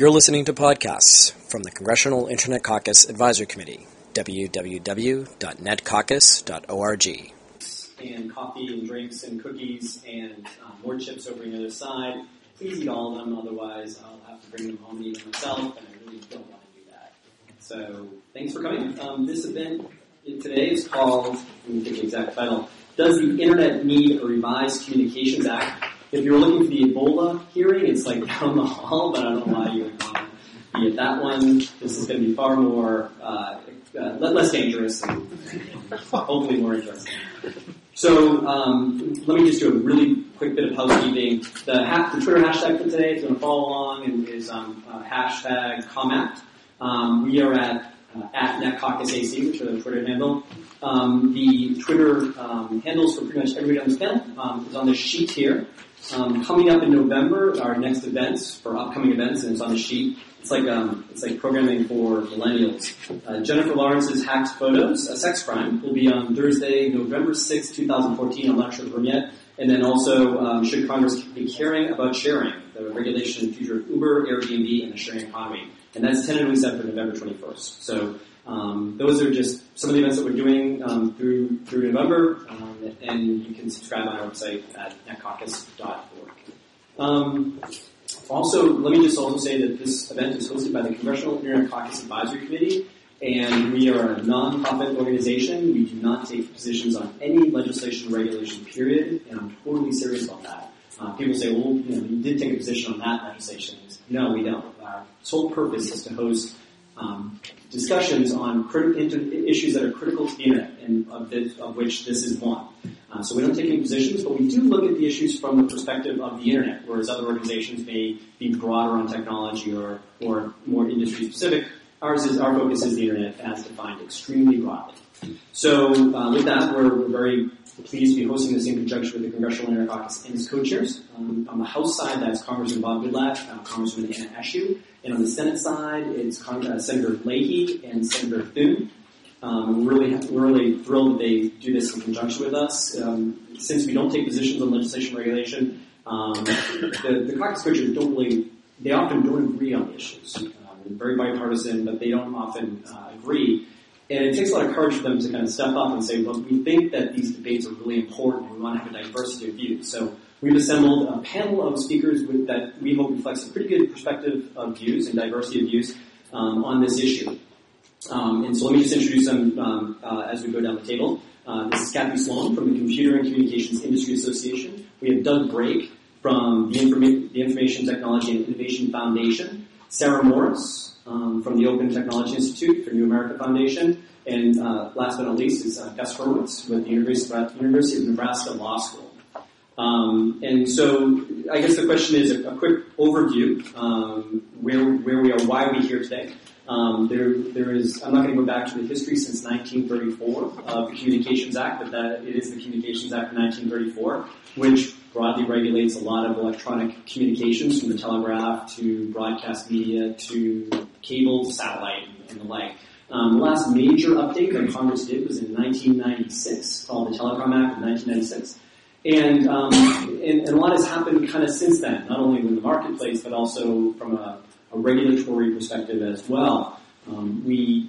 You're listening to podcasts from the Congressional Internet Caucus Advisory Committee, www.netcaucus.org. And coffee and drinks and cookies and um, more chips over on the other side. Please eat all of them, otherwise I'll have to bring them home and eat them myself, and I really don't want to do that. So thanks for coming. Um, this event today is called, let me get the exact title, Does the Internet Need a Revised Communications Act? If you're looking for the Ebola hearing, it's like down the hall, but I don't know why you would want to be at that one. This is going to be far more, uh, uh, less dangerous and hopefully more interesting. So um, let me just do a really quick bit of housekeeping. The, ha- the Twitter hashtag for today is going to follow along and is um, uh, hashtag COMACT. Um, we are at uh, at NetCaucusAC, which is the Twitter handle. Um, the Twitter um, handles for pretty much everybody on this panel um, is on the sheet here. Um, coming up in November, our next events for upcoming events, and it's on the sheet. It's like um, it's like programming for millennials. Uh, Jennifer Lawrence's Hacked Photos, a sex crime, will be on Thursday, November 6, 2014. I'm not sure the room yet. And then also, um, should Congress be caring about sharing, the regulation future of Uber, Airbnb, and the sharing economy. And that's tentatively set for November 21st. So um, those are just some of the events that we're doing um, through through November, and you can subscribe on our website at netcaucus.org. Um, also, let me just also say that this event is hosted by the Congressional Internet Caucus Advisory Committee, and we are a non-profit organization. We do not take positions on any legislation or regulation, period, and I'm totally serious about that. Uh, people say, well, you know, you did take a position on that legislation. No, we don't. Our sole purpose is to host um, discussions on issues that are critical to the internet, and of, this, of which this is one. Uh, so we don't take any positions, but we do look at the issues from the perspective of the internet, whereas other organizations may be broader on technology or, or more industry specific. Ours is our focus is the internet as defined extremely broadly. So uh, with that, we're, we're, very pleased to be hosting this in conjunction with the Congressional Internet Caucus and its co-chairs. Um, on the House side, that's Congressman Bob Goodlatte, uh, Congresswoman Anna Eshoo, and on the Senate side, it's Con- uh, Senator Leahy and Senator Thune. Um, we're really, we're really thrilled that they do this in conjunction with us. Um, since we don't take positions on legislation regulation, um, the, the caucus co-chairs don't really, they often don't agree on the issues. Um, very bipartisan, but they don't often uh, agree. And it takes a lot of courage for them to kind of step up and say, look, we think that these debates are really important and we want to have a diversity of views. So we've assembled a panel of speakers with, that we hope reflects a pretty good perspective of views and diversity of views um, on this issue. Um, and so let me just introduce them um, uh, as we go down the table. Uh, this is Kathy Sloan from the Computer and Communications Industry Association. We have Doug Brake from the, Informa- the Information Technology and Innovation Foundation. Sarah Morris um, from the Open Technology Institute for New America Foundation. And uh, last but not least is uh, Gus Hurwitz with the University of Nebraska Law School. Um, and so I guess the question is a, a quick overview, um, where, where we are, why are we here today. Um, there, there is, I'm not going to go back to the history since 1934 of the Communications Act, but that it is the Communications Act of 1934, which broadly regulates a lot of electronic communications from the telegraph to broadcast media to cable satellite and the like. Um, the last major update that Congress did was in 1996, called the Telecom Act of 1996. And, um, and, and, a lot has happened kind of since then, not only in the marketplace, but also from a, a regulatory perspective as well. Um, we,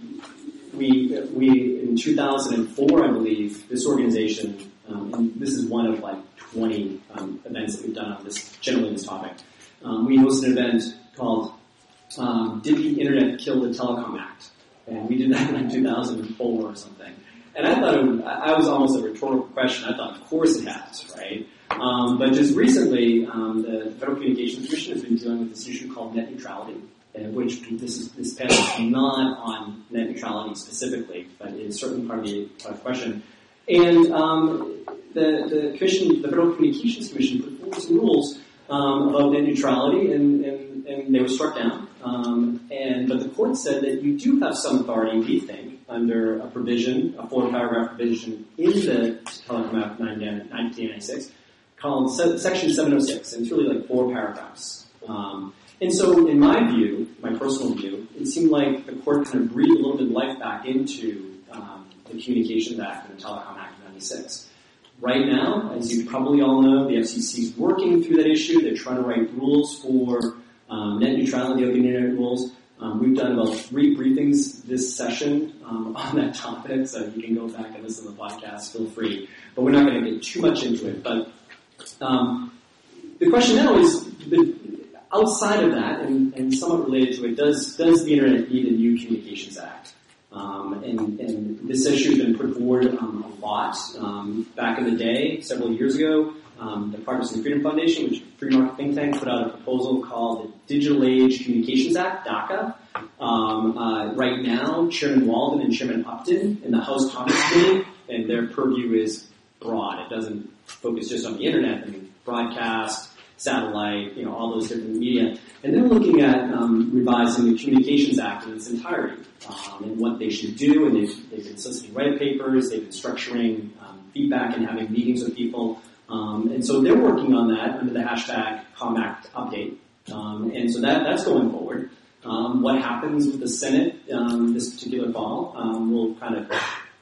we, we, in 2004, I believe, this organization, um, and this is one of like 20 um, events that we've done on this, generally this topic. Um, we hosted an event called um, Did the Internet Kill the Telecom Act? And we did that in like 2004 or something. And I thought it, I was almost a rhetorical question. I thought, of course it has, right? Um, but just recently, um, the Federal Communications Commission has been dealing with this issue called net neutrality, which this is this panel is not on net neutrality specifically, but it is certainly part of the question. And um, the, the commission, the Federal Communications Commission, put forward some rules um, about net neutrality, and, and, and they were struck down. Um, and but the court said that you do have some authority, we think, under a provision, a four paragraph provision in the Telecom Act 1996 called Section 706, and it's really like four paragraphs. Um, and so, in my view, my personal view, it seemed like the court kind of breathed a little bit of life back into um, the Communications Act and the Telecom Act of 96. Right now, as you probably all know, the FCC is working through that issue. They're trying to write rules for Um, net neutrality, of the open internet rules. Um, we've done about three briefings this session um, on that topic, so you can go back and listen to the podcast. Feel free, but we're not going to get too much into it. But um, the question now is, outside of that, and, and, somewhat related to it, does does the internet need a new Communications Act? Um, and, and, this issue has been put forward um, a lot. Um, back in the day, several years ago, um, the and Freedom Foundation, which is a free market think tank, put out a proposal called the Digital Age Communications Act, DACA. Um, uh, right now, Chairman Walden and Chairman Upton in the House Commerce Committee, and their purview is broad. It doesn't focus just on the internet, I mean, broadcast, satellite, you know, all those different media. And they're looking at um, revising the Communications Act in its entirety um, and what they should do. And they've, they've been soliciting white papers, they've been structuring um, feedback and having meetings with people. Um, and so they're working on that under the hashtag ComAct update. Um, and so that, that's going forward. Um, what happens with the Senate this particular fall will kind of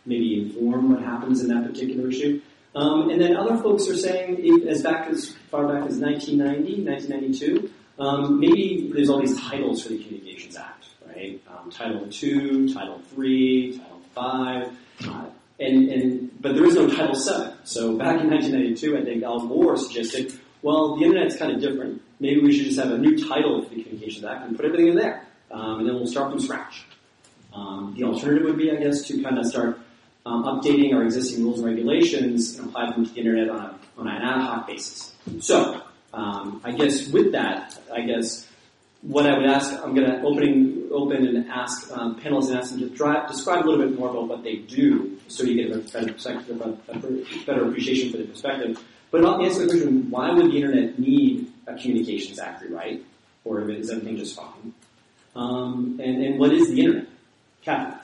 maybe inform what happens in that particular issue. Um, and then other folks are saying, as back as far back as 1990, 1992, um, maybe there's all these titles for the Communications Act, right? Um, Title II, Title III, Title V, uh, and, and but there is no Title VII. So back in 1992, I think Al Gore suggested, well, the internet's kind of different. Maybe we should just have a new title for the Communications Act and put everything in there, um, and then we'll start from scratch. Um, the alternative would be, I guess, to kind of start um, updating our existing rules and regulations and apply them to the internet on, a, on an ad hoc basis. So, um, I guess with that, I guess what I would ask, I'm going to opening open and ask um, panelists and ask them to describe a little bit more about what they do, so you get a better perspective, a better appreciation for the perspective. But I'll answer the question: Why would the internet need a Communications Act rewrite, or is everything just fine? Um, and, and what is the internet, Kathy?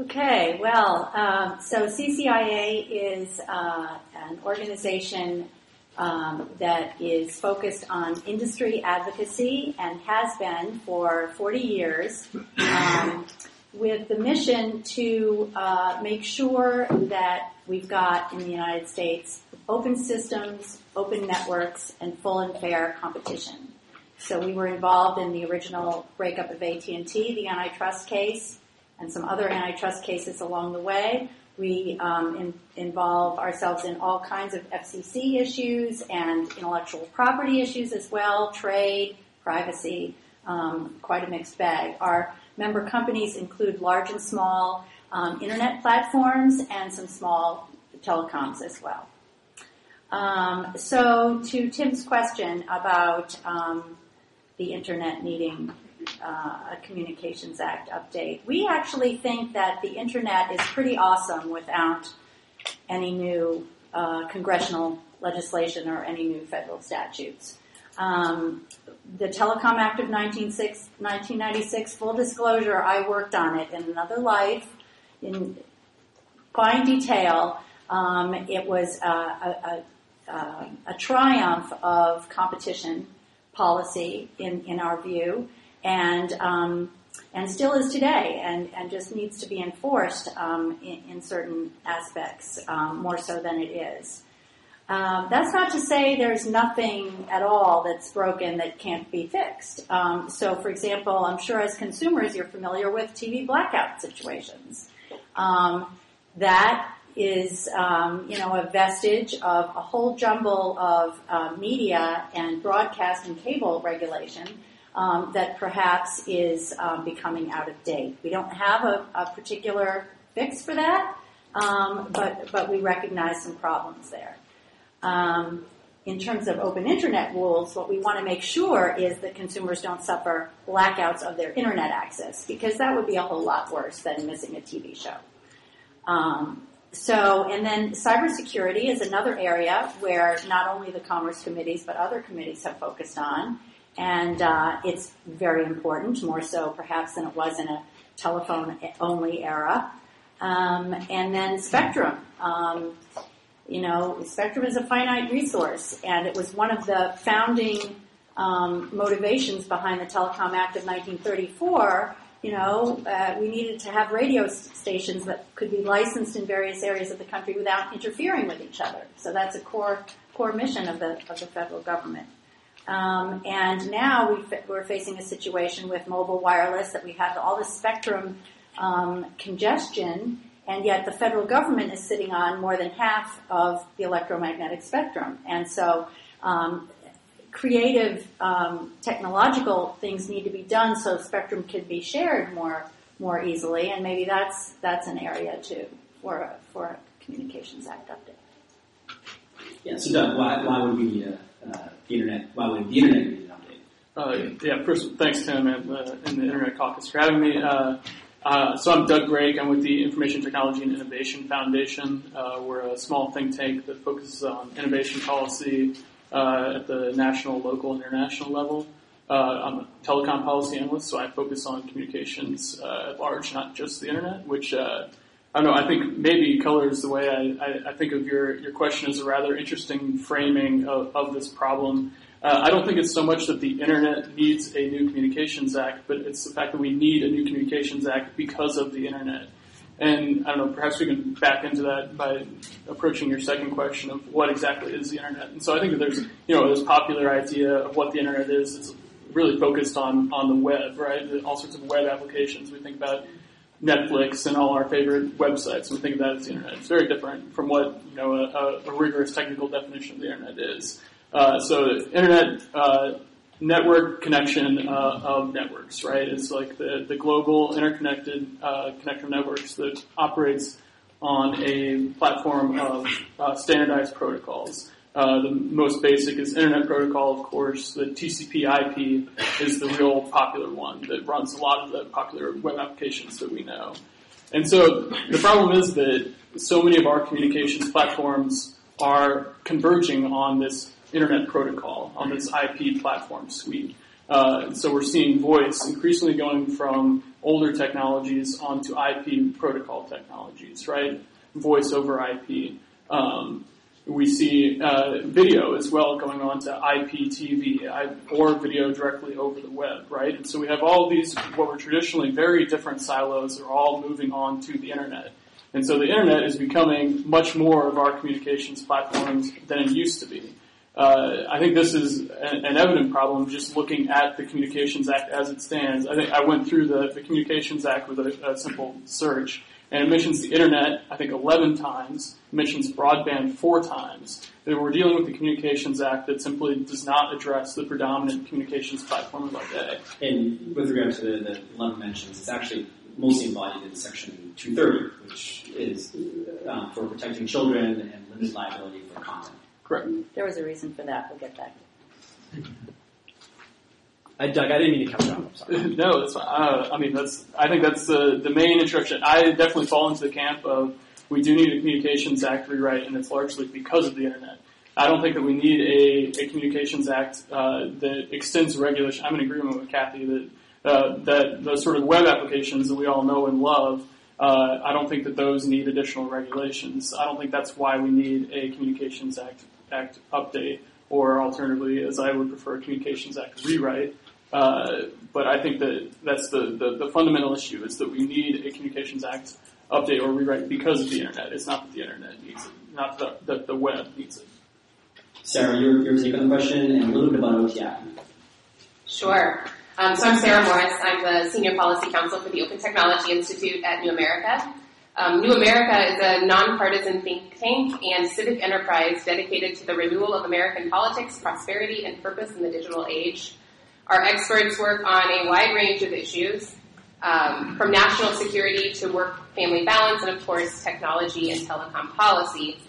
Okay, well, um, so CCIA is uh, an organization um, that is focused on industry advocacy and has been for 40 years um, with the mission to uh, make sure that we've got in the United States open systems, open networks, and full and fair competition. So we were involved in the original breakup of AT&T, the antitrust case and some other antitrust cases along the way. We um, in, involve ourselves in all kinds of FCC issues and intellectual property issues as well, trade, privacy, um, quite a mixed bag. Our member companies include large and small um, internet platforms and some small telecoms as well. Um, so to Tim's question about um, the internet needing uh, a Communications Act update. We actually think that the internet is pretty awesome without any new uh, congressional legislation or any new federal statutes. Um, the Telecom Act of 1996, full disclosure, I worked on it in another life in fine detail. Um, it was a, a, a, a, triumph of competition policy in, in our view and um, and still is today, and, and just needs to be enforced um, in, in, certain aspects um, more so than it is. Um, that's not to say there's nothing at all that's broken that can't be fixed. Um, so, for example, I'm sure as consumers you're familiar with TV blackout situations. Um, that is, you know, a vestige of a whole jumble of uh, media and broadcast and cable regulation um, that perhaps is um, becoming out of date. We don't have a, a particular fix for that, um, but but we recognize some problems there. Um, in terms of open internet rules, what we want to make sure is that consumers don't suffer blackouts of their internet access because that would be a whole lot worse than missing a TV show. Um, so, and then cybersecurity is another area where not only the commerce committees but other committees have focused on and uh, it's very important, more so perhaps than it was in a telephone only era. Um, and then Spectrum. Um, you know, Spectrum is a finite resource, and it was one of the founding um, motivations behind the Telecom Act of 1934. You know, uh, we needed to have radio stations that could be licensed in various areas of the country without interfering with each other. So that's a core core mission of the of the federal government. Um, and now we are facing a situation with mobile wireless that we have all the spectrum um, congestion, and yet the federal government is sitting on more than half of the electromagnetic spectrum. And so um, creative um, technological things need to be done so spectrum can be shared more more easily, and maybe that's that's an area too for a, for a Communications Act update. Yeah. So, Doug, why, why would we uh, the internet? Why would the internet need an update? Uh, yeah. First, thanks Tim and, uh, and the Internet Caucus for having me. Uh, uh, so I'm Doug Brake. I'm with the Information Technology and Innovation Foundation. Uh, we're a small think tank that focuses on innovation policy uh, at the national, local, and international level. Uh, I'm a telecom policy analyst, so I focus on communications uh, at large, not just the internet, which uh, I don't know. I think maybe colors the way I, I, I, think of your your question as a rather interesting framing of, of this problem. Uh, I don't think it's so much that the internet needs a new communications act, but it's the fact that we need a new communications act because of the internet. And I don't know, perhaps we can back into that by approaching your second question of what exactly is the internet. And so I think that there's, you know, this popular idea of what the internet is. It's really focused on, on the web, right? All sorts of web applications. We think about Netflix and all our favorite websites. And we think of that as the internet. It's very different from what, you know, a, a rigorous technical definition of the internet is. Uh, so internet, uh, network connection uh, of networks, right? It's like the, the global interconnected uh, connector networks that operates on a platform of uh, standardized protocols. Uh, the most basic is Internet Protocol, of course. The TCP/IP is the real popular one that runs a lot of the popular web applications that we know. And so the problem is that so many of our communications platforms are converging on this internet protocol on this IP platform suite. Uh, so we're seeing voice increasingly going from older technologies onto IP protocol technologies, right? Voice over IP. Um, we see uh, video as well going on to IPTV or video directly over the web, right? And so we have all these what were traditionally very different silos are all moving on to the internet. And so the internet is becoming much more of our communications platforms than it used to be. Uh, I think this is an, an, evident problem just looking at the Communications Act as it stands. I think I went through the, the Communications Act with a, a, simple search, and it mentions the internet, I think, 11 times, it mentions broadband four times. And we're dealing with the Communications Act that simply does not address the predominant communications platform of our day. And with regard to the, the 11 mentions, it's actually mostly embodied in Section 230, which is uh, for protecting children and limited liability for content. Correct. There was a reason for that. We'll get back. I, Doug, I didn't mean to cut you off. No, that's fine. Uh, I mean, that's. I think that's the the main introduction. I definitely fall into the camp of we do need a Communications Act rewrite, and it's largely because of the internet. I don't think that we need a, a Communications Act uh, that extends regulation. I'm in agreement with Kathy that uh, that the sort of web applications that we all know and love uh, I don't think that those need additional regulations. I don't think that's why we need a Communications Act Act update, or alternatively, as I would prefer, a Communications Act rewrite. Uh, but I think that that's the, the, the, fundamental issue is that we need a Communications Act update or rewrite because of the internet. It's not that the internet needs it, not that the, the web needs it. Sarah, your, your take on the question and a little bit about OTAP. Sure. Um, so I'm Sarah Morris. I'm the Senior Policy Counsel for the Open Technology Institute at New America. Um, New America is a nonpartisan think tank and civic enterprise dedicated to the renewal of American politics, prosperity, and purpose in the digital age. Our experts work on a wide range of issues, um, from national security to work-family balance, and of course, technology and telecom policy.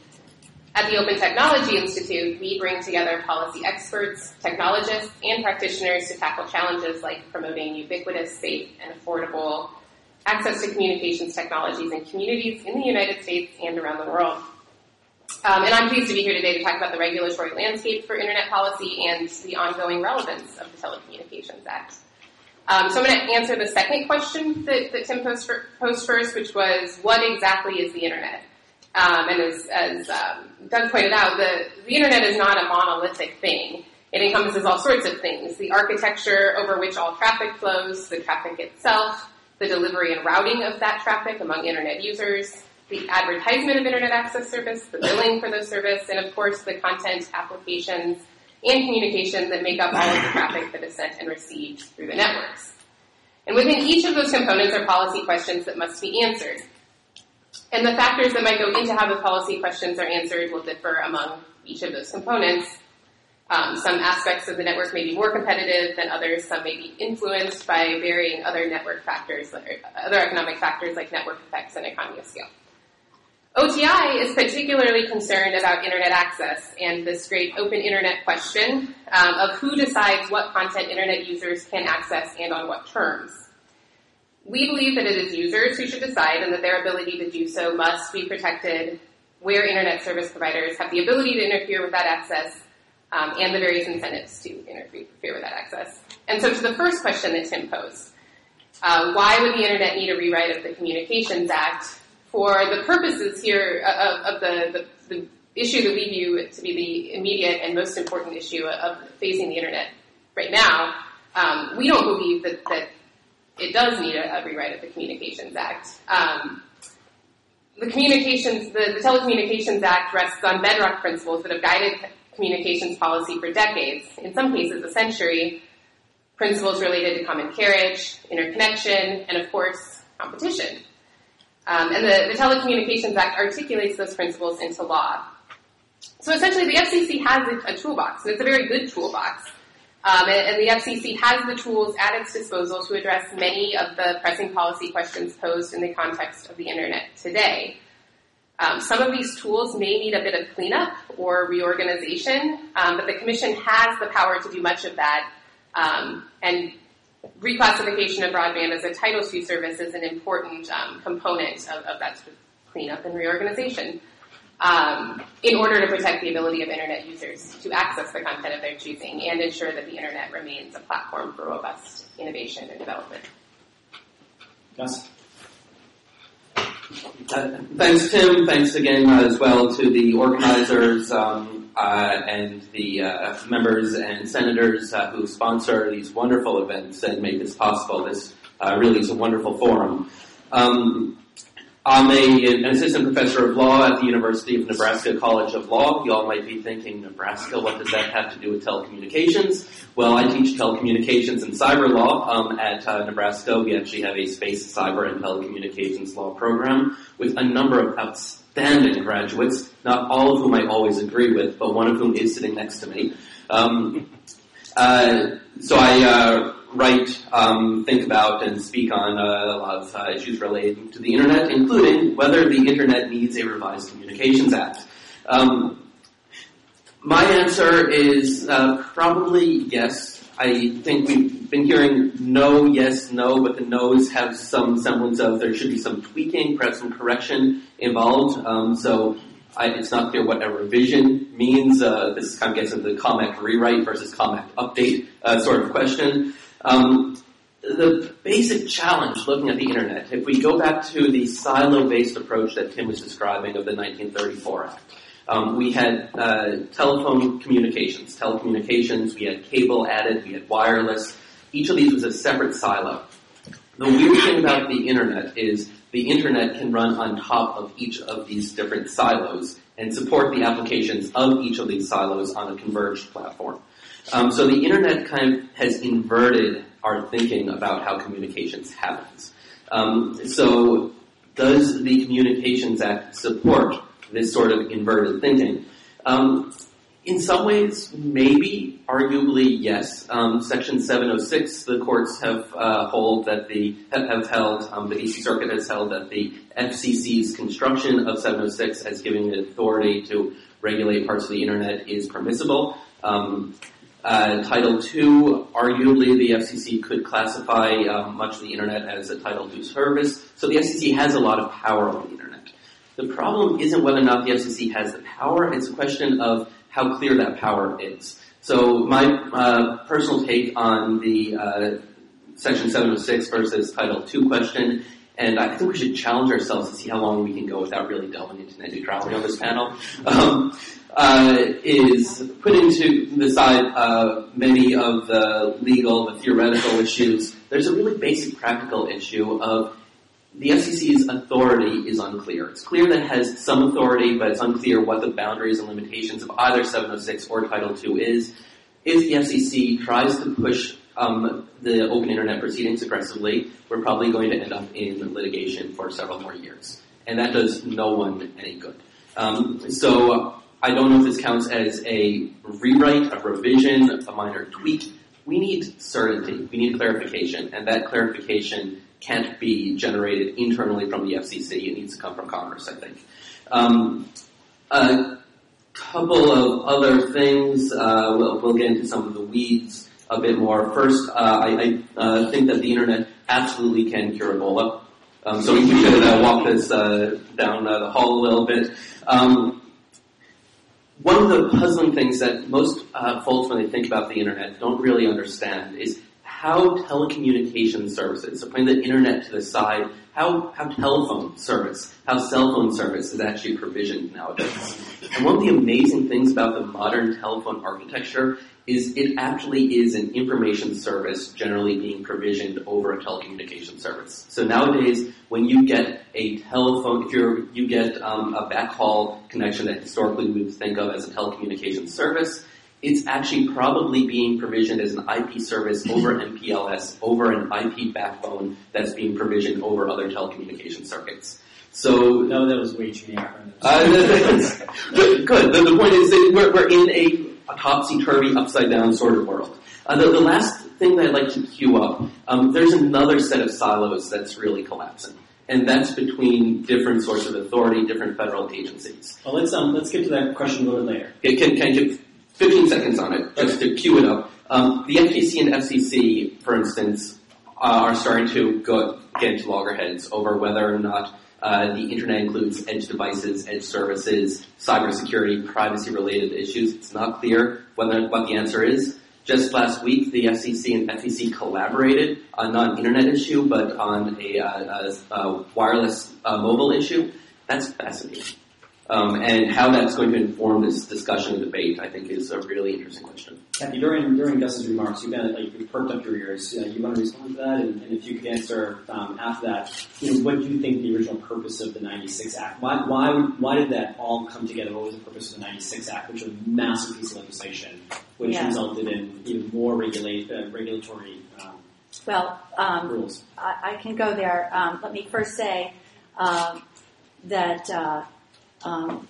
At the Open Technology Institute, we bring together policy experts, technologists, and practitioners to tackle challenges like promoting ubiquitous, safe, and affordable access to communications technologies in communities in the United States and around the world. Um, and I'm pleased to be here today to talk about the regulatory landscape for internet policy and the ongoing relevance of the Telecommunications Act. Um, so I'm going to answer the second question that, that Tim posed, for, posed, first, which was, what exactly is the internet? Um, and as, as um, Doug pointed out, the, the internet is not a monolithic thing. It encompasses all sorts of things. The architecture over which all traffic flows, the traffic itself, the delivery and routing of that traffic among internet users, the advertisement of internet access service, the billing for those service, and of course the content, applications, and communications that make up all of the traffic that is sent and received through the networks. And within each of those components are policy questions that must be answered. And the factors that might go into how the policy questions are answered will differ among each of those components. Um, some aspects of the network may be more competitive than others. Some may be influenced by varying other network factors, other economic factors like network effects and economy of scale. OTI is particularly concerned about internet access and this great open internet question um, of who decides what content internet users can access and on what terms. We believe that it is users who should decide and that their ability to do so must be protected where internet service providers have the ability to interfere with that access um, and the various incentives to interfere with that access. And so to the first question that Tim posed, uh, why would the internet need a rewrite of the Communications Act? For the purposes here of, of the, the, the, issue that we view to be the immediate and most important issue of facing the internet right now, um, we don't believe that, that it does need a, a, rewrite of the Communications Act. Um, the communications, the, the Telecommunications Act rests on bedrock principles that have guided communications policy for decades, in some cases a century, principles related to common carriage, interconnection, and of course, competition. Um, and the, the, Telecommunications Act articulates those principles into law. So essentially, the FCC has a, a toolbox, and it's a very good toolbox. Um, and, and, the FCC has the tools at its disposal to address many of the pressing policy questions posed in the context of the internet today. Um, some of these tools may need a bit of cleanup or reorganization, um, but the Commission has the power to do much of that. Um, and reclassification of broadband as a Title II service is an important um, component of, of, that sort of cleanup and reorganization um, in order to protect the ability of Internet users to access the content of their choosing and ensure that the Internet remains a platform for robust innovation and development. Yes. Uh, thanks, Tim. Thanks again uh, as well to the organizers um, uh, and the uh, members and senators uh, who sponsor these wonderful events and make this possible. This uh, really is a wonderful forum. Um, I'm a, an assistant professor of law at the University of Nebraska College of Law. You all might be thinking, Nebraska, what does that have to do with telecommunications? Well, I teach telecommunications and cyber law um, at uh, Nebraska. We actually have a space, cyber, and telecommunications law program with a number of outstanding graduates, not all of whom I always agree with, but one of whom is sitting next to me. Um, uh, so I uh, write, um, think about, and speak on uh, a lot of uh, issues related to the internet, including whether the internet needs a revised Communications Act. Um, my answer is uh, probably yes. I think we've been hearing no, yes, no, but the no's have some semblance of there should be some tweaking, perhaps some correction involved. Um, so I, it's not clear what a revision means. Uh, this kind of gets into the COMACT rewrite versus COMACT update uh, sort of question. Um, the basic challenge looking at the internet, if we go back to the silo-based approach that Tim was describing of the 1934 Act, um, we had uh, telephone communications, telecommunications, we had cable added, we had wireless. Each of these was a separate silo. The weird thing about the internet is the internet can run on top of each of these different silos and support the applications of each of these silos on a converged platform. Um, so the internet kind of has inverted our thinking about how communications happens. Um, so does the Communications Act support this sort of inverted thinking? Um, in some ways, maybe, arguably, yes. Um, Section 706, the courts have uh, hold that the have, held, um, the DC Circuit has held that the FCC's construction of 706 as giving it authority to regulate parts of the internet is permissible. Um, uh, Title II, arguably the FCC could classify um, much of the internet as a Title II service. So the FCC has a lot of power over the internet. The problem isn't whether or not the FCC has the power, it's a question of how clear that power is. So my uh, personal take on the uh, Section 706 versus Title II question, and I think we should challenge ourselves to see how long we can go without really delving into net neutrality on this panel. Um, uh, is put into the side many of the legal, the theoretical issues. There's a really basic practical issue of the FCC's authority is unclear. It's clear that it has some authority, but it's unclear what the boundaries and limitations of either 706 or Title II is. if the FCC tries to push um, the open internet proceedings aggressively, we're probably going to end up in litigation for several more years. And that does no one any good. Um, so I don't know if this counts as a rewrite, a revision, a minor tweak. We need certainty. We need clarification. And that clarification can't be generated internally from the FCC. It needs to come from Congress, I think. Um, a couple of other things. Uh, we'll, we'll get into some of the weeds a bit more. First, uh, I, I uh, think that the internet absolutely can cure Ebola. Um, so we should uh, walk this uh, down uh, the hall a little bit. Um, one of the puzzling things that most uh, folks, when they think about the internet, don't really understand is how telecommunication services, so putting the internet to the side, how, how telephone service, how cell phone service is actually provisioned nowadays. And one of the amazing things about the modern telephone architecture is it actually is an information service generally being provisioned over a telecommunication service. So nowadays, when you get a telephone, if you're, you get um, a backhaul connection that historically we would think of as a telecommunication service, it's actually probably being provisioned as an IP service over MPLS, over an IP backbone that's being provisioned over other telecommunication circuits. So No, that was way too many uh, good. The, the point is that we're, we're in a, a topsy-turvy, upside-down sort of world. Uh, the, the last thing that I'd like to cue up, um, there's another set of silos that's really collapsing. And that's between different sources of authority, different federal agencies. well, let's um, let's get to that question a little bit later. Okay, can, can I give 15 seconds on it, just to cue it up. Um, the FTC and FCC, for instance, uh, are starting to go, get into loggerheads over whether or not uh, the internet includes edge devices, edge services, cybersecurity, privacy-related issues. It's not clear whether what the answer is. Just last week, the FCC and FTC collaborated on not an internet issue, but on a, uh, a wireless uh, mobile issue. That's fascinating. Um, and how that's going to inform this discussion and debate, I think, is a really interesting question. Kathy, during during Gus's remarks, you've been like you've perked up your ears. Uh, you want to respond to that, and, and if you could answer um, after that, you know, what do you think the original purpose of the '96 Act? Why why why did that all come together? What was the purpose of the '96 Act, which was a massive piece of legislation, which Yeah. resulted in even more regulate uh, regulatory um, Well, um, rules? I, I can go there. Um, let me first say um, that uh, um,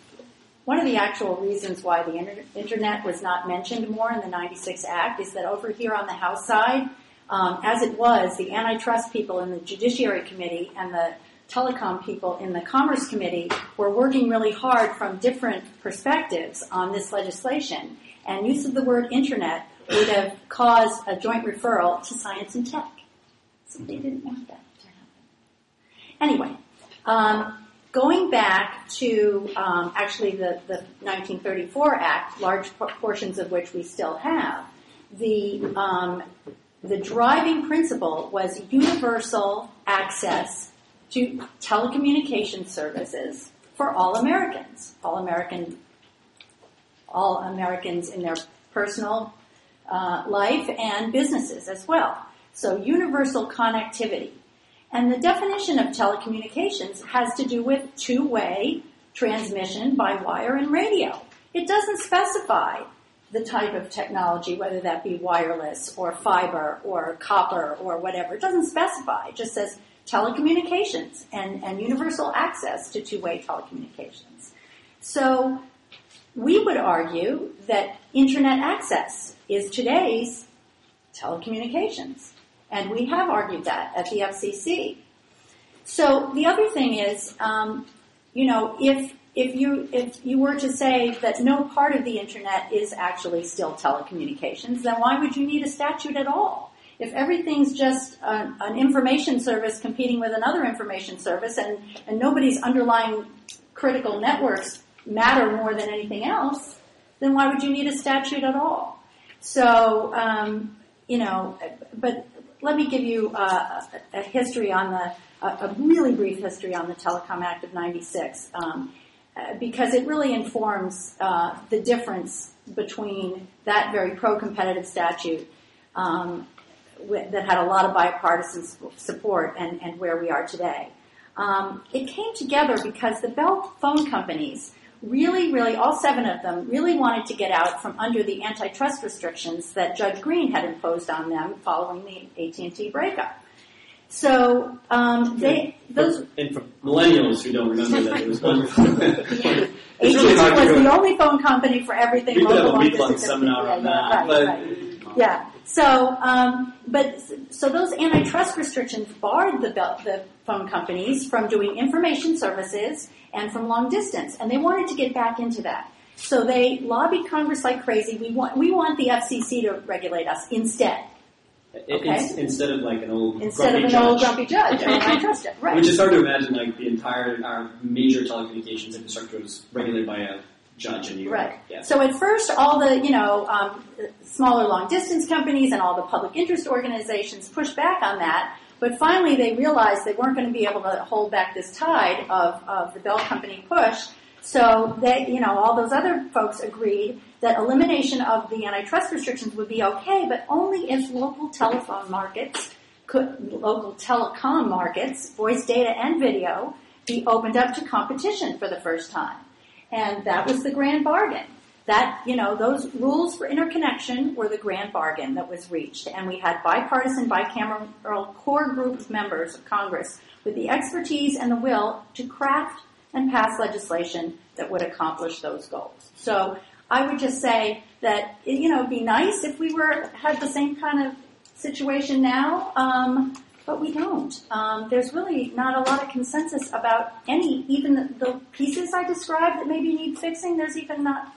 one of the actual reasons why the inter- internet was not mentioned more in the 96 Act is that over here on the House side, um, as it was, the antitrust people in the Judiciary Committee and the telecom people in the Commerce Committee were working really hard from different perspectives on this legislation. And use of the word internet would have caused a joint referral to science and tech. So they didn't want that to happen. Anyway, um, going back to um, actually the, the 1934 Act, large portions of which we still have, the um, the driving principle was universal access to telecommunication services for all Americans, all American, all Americans in their personal uh, life and businesses as well. So universal connectivity. And the definition of telecommunications has to do with two-way transmission by wire and radio. It doesn't specify the type of technology, whether that be wireless or fiber or copper or whatever. It doesn't specify. It just says telecommunications and, and universal access to two-way telecommunications. So we would argue that internet access is today's telecommunications. And we have argued that at the FCC. So the other thing is, um, you know, if if you if you were to say that no part of the internet is actually still telecommunications, then why would you need a statute at all? If everything's just an, an information service competing with another information service, and and nobody's underlying critical networks matter more than anything else, then why would you need a statute at all? So, um, you know, but let me give you uh, a, history on the, a, really brief history on the Telecom Act of 96, um, uh, because it really informs uh, the difference between that very pro-competitive statute um, that had a lot of bipartisan support and, and where we are today. Um, it came together because the Bell phone companies really, really, all seven of them really wanted to get out from under the antitrust restrictions that Judge Greene had imposed on them following the AT&T breakup. So um, they those And for millennials who don't remember that, it was wonderful. AT&T really hard to was go- the only phone company for everything. We could have a week-long seminar Yeah, on yeah, that, right, but right. Yeah. So, um, but so those antitrust restrictions barred the the phone companies from doing information services and from long distance, and they wanted to get back into that. So they lobbied Congress like crazy. We want we want the FCC to regulate us instead, Okay. instead of like an old instead of an old judge. grumpy judge an antitrust judge. Right. Which is hard to imagine, like the entire our major telecommunications infrastructure was regulated by a judge in New York. Right. Yeah. So at first, all the you know um, smaller long distance companies and all the public interest organizations pushed back on that, but finally they realized they weren't going to be able to hold back this tide of, of the Bell Company push. So they, you know, all those other folks agreed that elimination of the antitrust restrictions would be okay, but only if local telephone markets could, local telecom markets, voice data and video, be opened up to competition for the first time. And that was the grand bargain. That, you know, those rules for interconnection were the grand bargain that was reached. And we had bipartisan, bicameral core group of members of Congress with the expertise and the will to craft and pass legislation that would accomplish those goals. So I would just say that, you know, it'd be nice if we were, had the same kind of situation now, um, but we don't. Um, there's really not a lot of consensus about any, even the, the pieces I described that maybe need fixing. There's even not.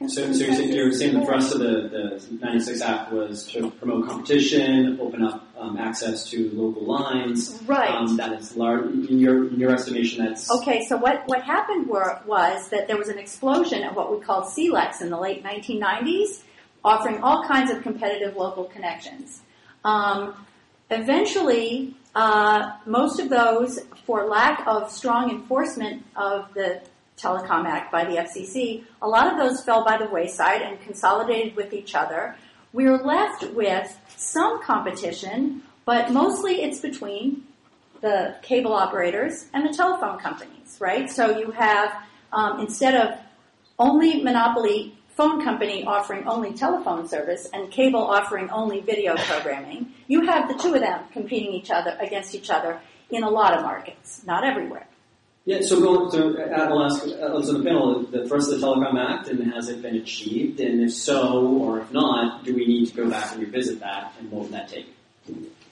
So, so you're, saying, you're saying the thrust of the, the 96 Act was to promote competition, open up um, access to local lines. Right. Um, that is large. In your, in your estimation, that's Okay, so what, what happened were, was that there was an explosion of what we called CLECs in the late 1990s, offering all kinds of competitive local connections. Um, eventually, uh, most of those, for lack of strong enforcement of the Telecom Act by the FCC, a lot of those fell by the wayside and consolidated with each other. We're left with some competition, but mostly it's between the cable operators and the telephone companies, right? So you have, um, instead of only monopoly phone company offering only telephone service and cable offering only video programming, you have the two of them competing each other against each other in a lot of markets, not everywhere. Yeah, so going so uh, I'll ask uh, on the panel the first of the Telecom Act, and has it been achieved? And if so, or if not, do we need to go back and revisit that? And what would that take?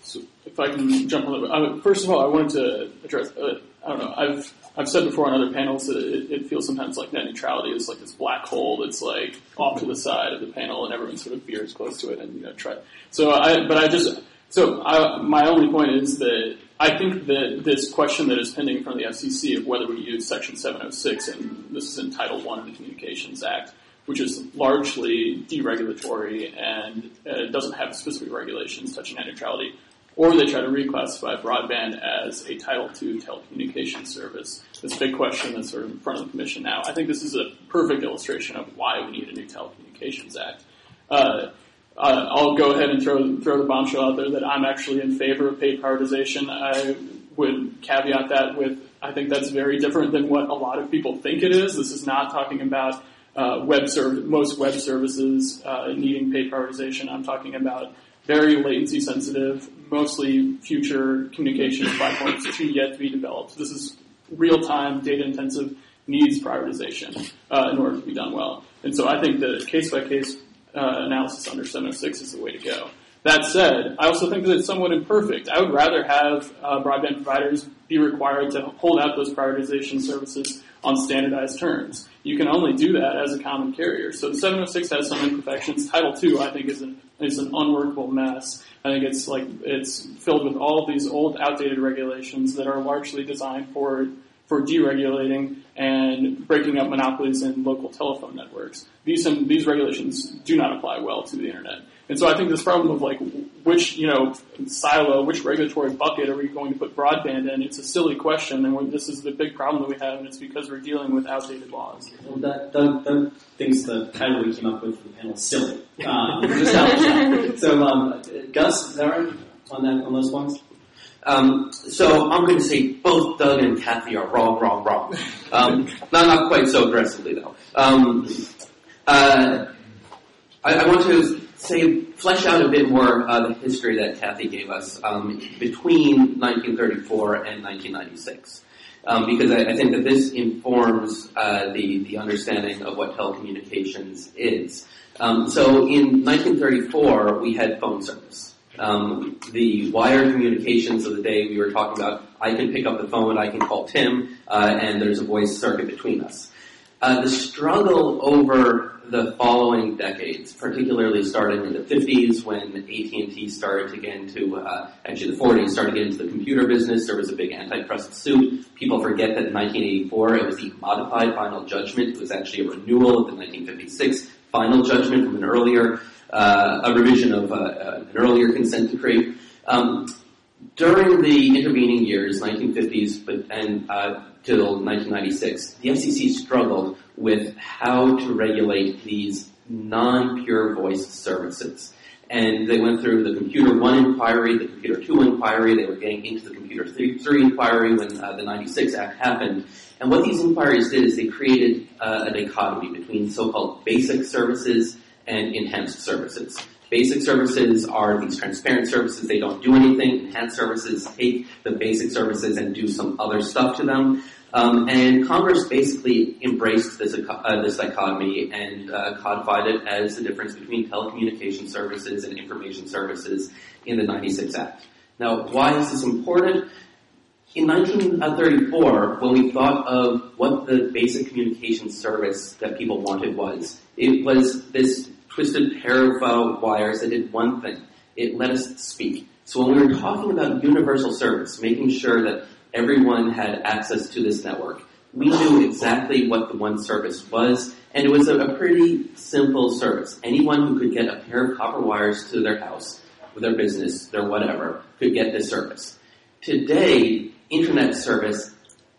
So if I can jump on uh, first of all, I wanted to address. Uh, I don't know. I've I've said before on other panels that it, it feels sometimes like net neutrality is like this black hole that's like off to the side of the panel, and everyone sort of veers close to it and you know try. So I, but I just so I, my only point is that I think that this question that is pending from the FCC of whether we use Section 706, and this is in Title One of the Communications Act, which is largely deregulatory and uh, doesn't have specific regulations touching net neutrality, or they try to reclassify broadband as a Title II telecommunications service. This big question that's sort of in front of the Commission now. I think this is a perfect illustration of why we need a new Telecommunications Act. Uh, uh, I'll go ahead and throw throw the bombshell out there that I'm actually in favor of paid prioritization. I would caveat that with I think that's very different than what a lot of people think it is. This is not talking about uh, web serv- most web services uh, needing paid prioritization. I'm talking about very latency sensitive, mostly future communication platforms to yet to be developed. This is real time, data intensive, needs prioritization uh, in order to be done well. And so I think the case by case analysis under 706 is the way to go. That said, I also think that it's somewhat imperfect. I would rather have uh, broadband providers be required to hold out those prioritization services on standardized terms. You can only do that as a common carrier. So the 706 has some imperfections. Title II, I think, is an is an unworkable mess. I think it's like it's filled with all these old, outdated regulations that are largely designed for for deregulating and breaking up monopolies in local telephone networks. These these regulations do not apply well to the internet. And so I think this problem of like which you know silo, which regulatory bucket are we going to put broadband in? It's a silly question, and this is the big problem that we have, and it's because we're dealing with outdated laws. Well, that, Doug, Doug thinks the title we came up with for the panel is silly. Um, just. So, um, Gus, is that right on that on those points? Um, so I'm going to say both Doug and Kathy are wrong, wrong, wrong. Um, not not quite so aggressively though. Um, uh, I, I, want to say flesh out a bit more uh, the history that Kathy gave us um, between 1934 and 1996. Um, because I, I, think that this informs uh, the the understanding of what telecommunications is. Um, so in 1934, we had phone service. Um, the wired communications of the day we were talking about, I can pick up the phone, I can call Tim, uh, and there's a voice circuit between us. Uh, the struggle over the following decades, particularly starting in the 50s when AT&T started to get into, uh, actually the 40s started to get into the computer business. There was a big antitrust suit. People forget that in 1984 it was the modified final judgment. It was actually a renewal of the 1956 final judgment from an earlier, uh, a revision of uh, uh, an earlier consent decree. Um, during the intervening years, 1950s but, and till 1996, the FCC struggled with how to regulate these non-pure voice services. And they went through the Computer 1 inquiry, the Computer 2 inquiry, they were getting into the Computer 3, 3 inquiry when the 96 Act happened. And what these inquiries did is they created uh, a dichotomy between so-called basic services and enhanced services. Basic services are these transparent services. They don't do anything. Enhanced services take the basic services and do some other stuff to them. Um, and Congress basically embraced this, uh, this dichotomy and uh, codified it as the difference between telecommunication services and information services in the 96 Act. Now, why is this important? In 1934, when we thought of what the basic communication service that people wanted was, it was this twisted pair of uh, wires that did one thing. It let us speak. So when we were talking about universal service, making sure that everyone had access to this network, we knew exactly what the one service was, and it was a, a pretty simple service. Anyone who could get a pair of copper wires to their house, their business, their whatever, could get this service. Today, internet service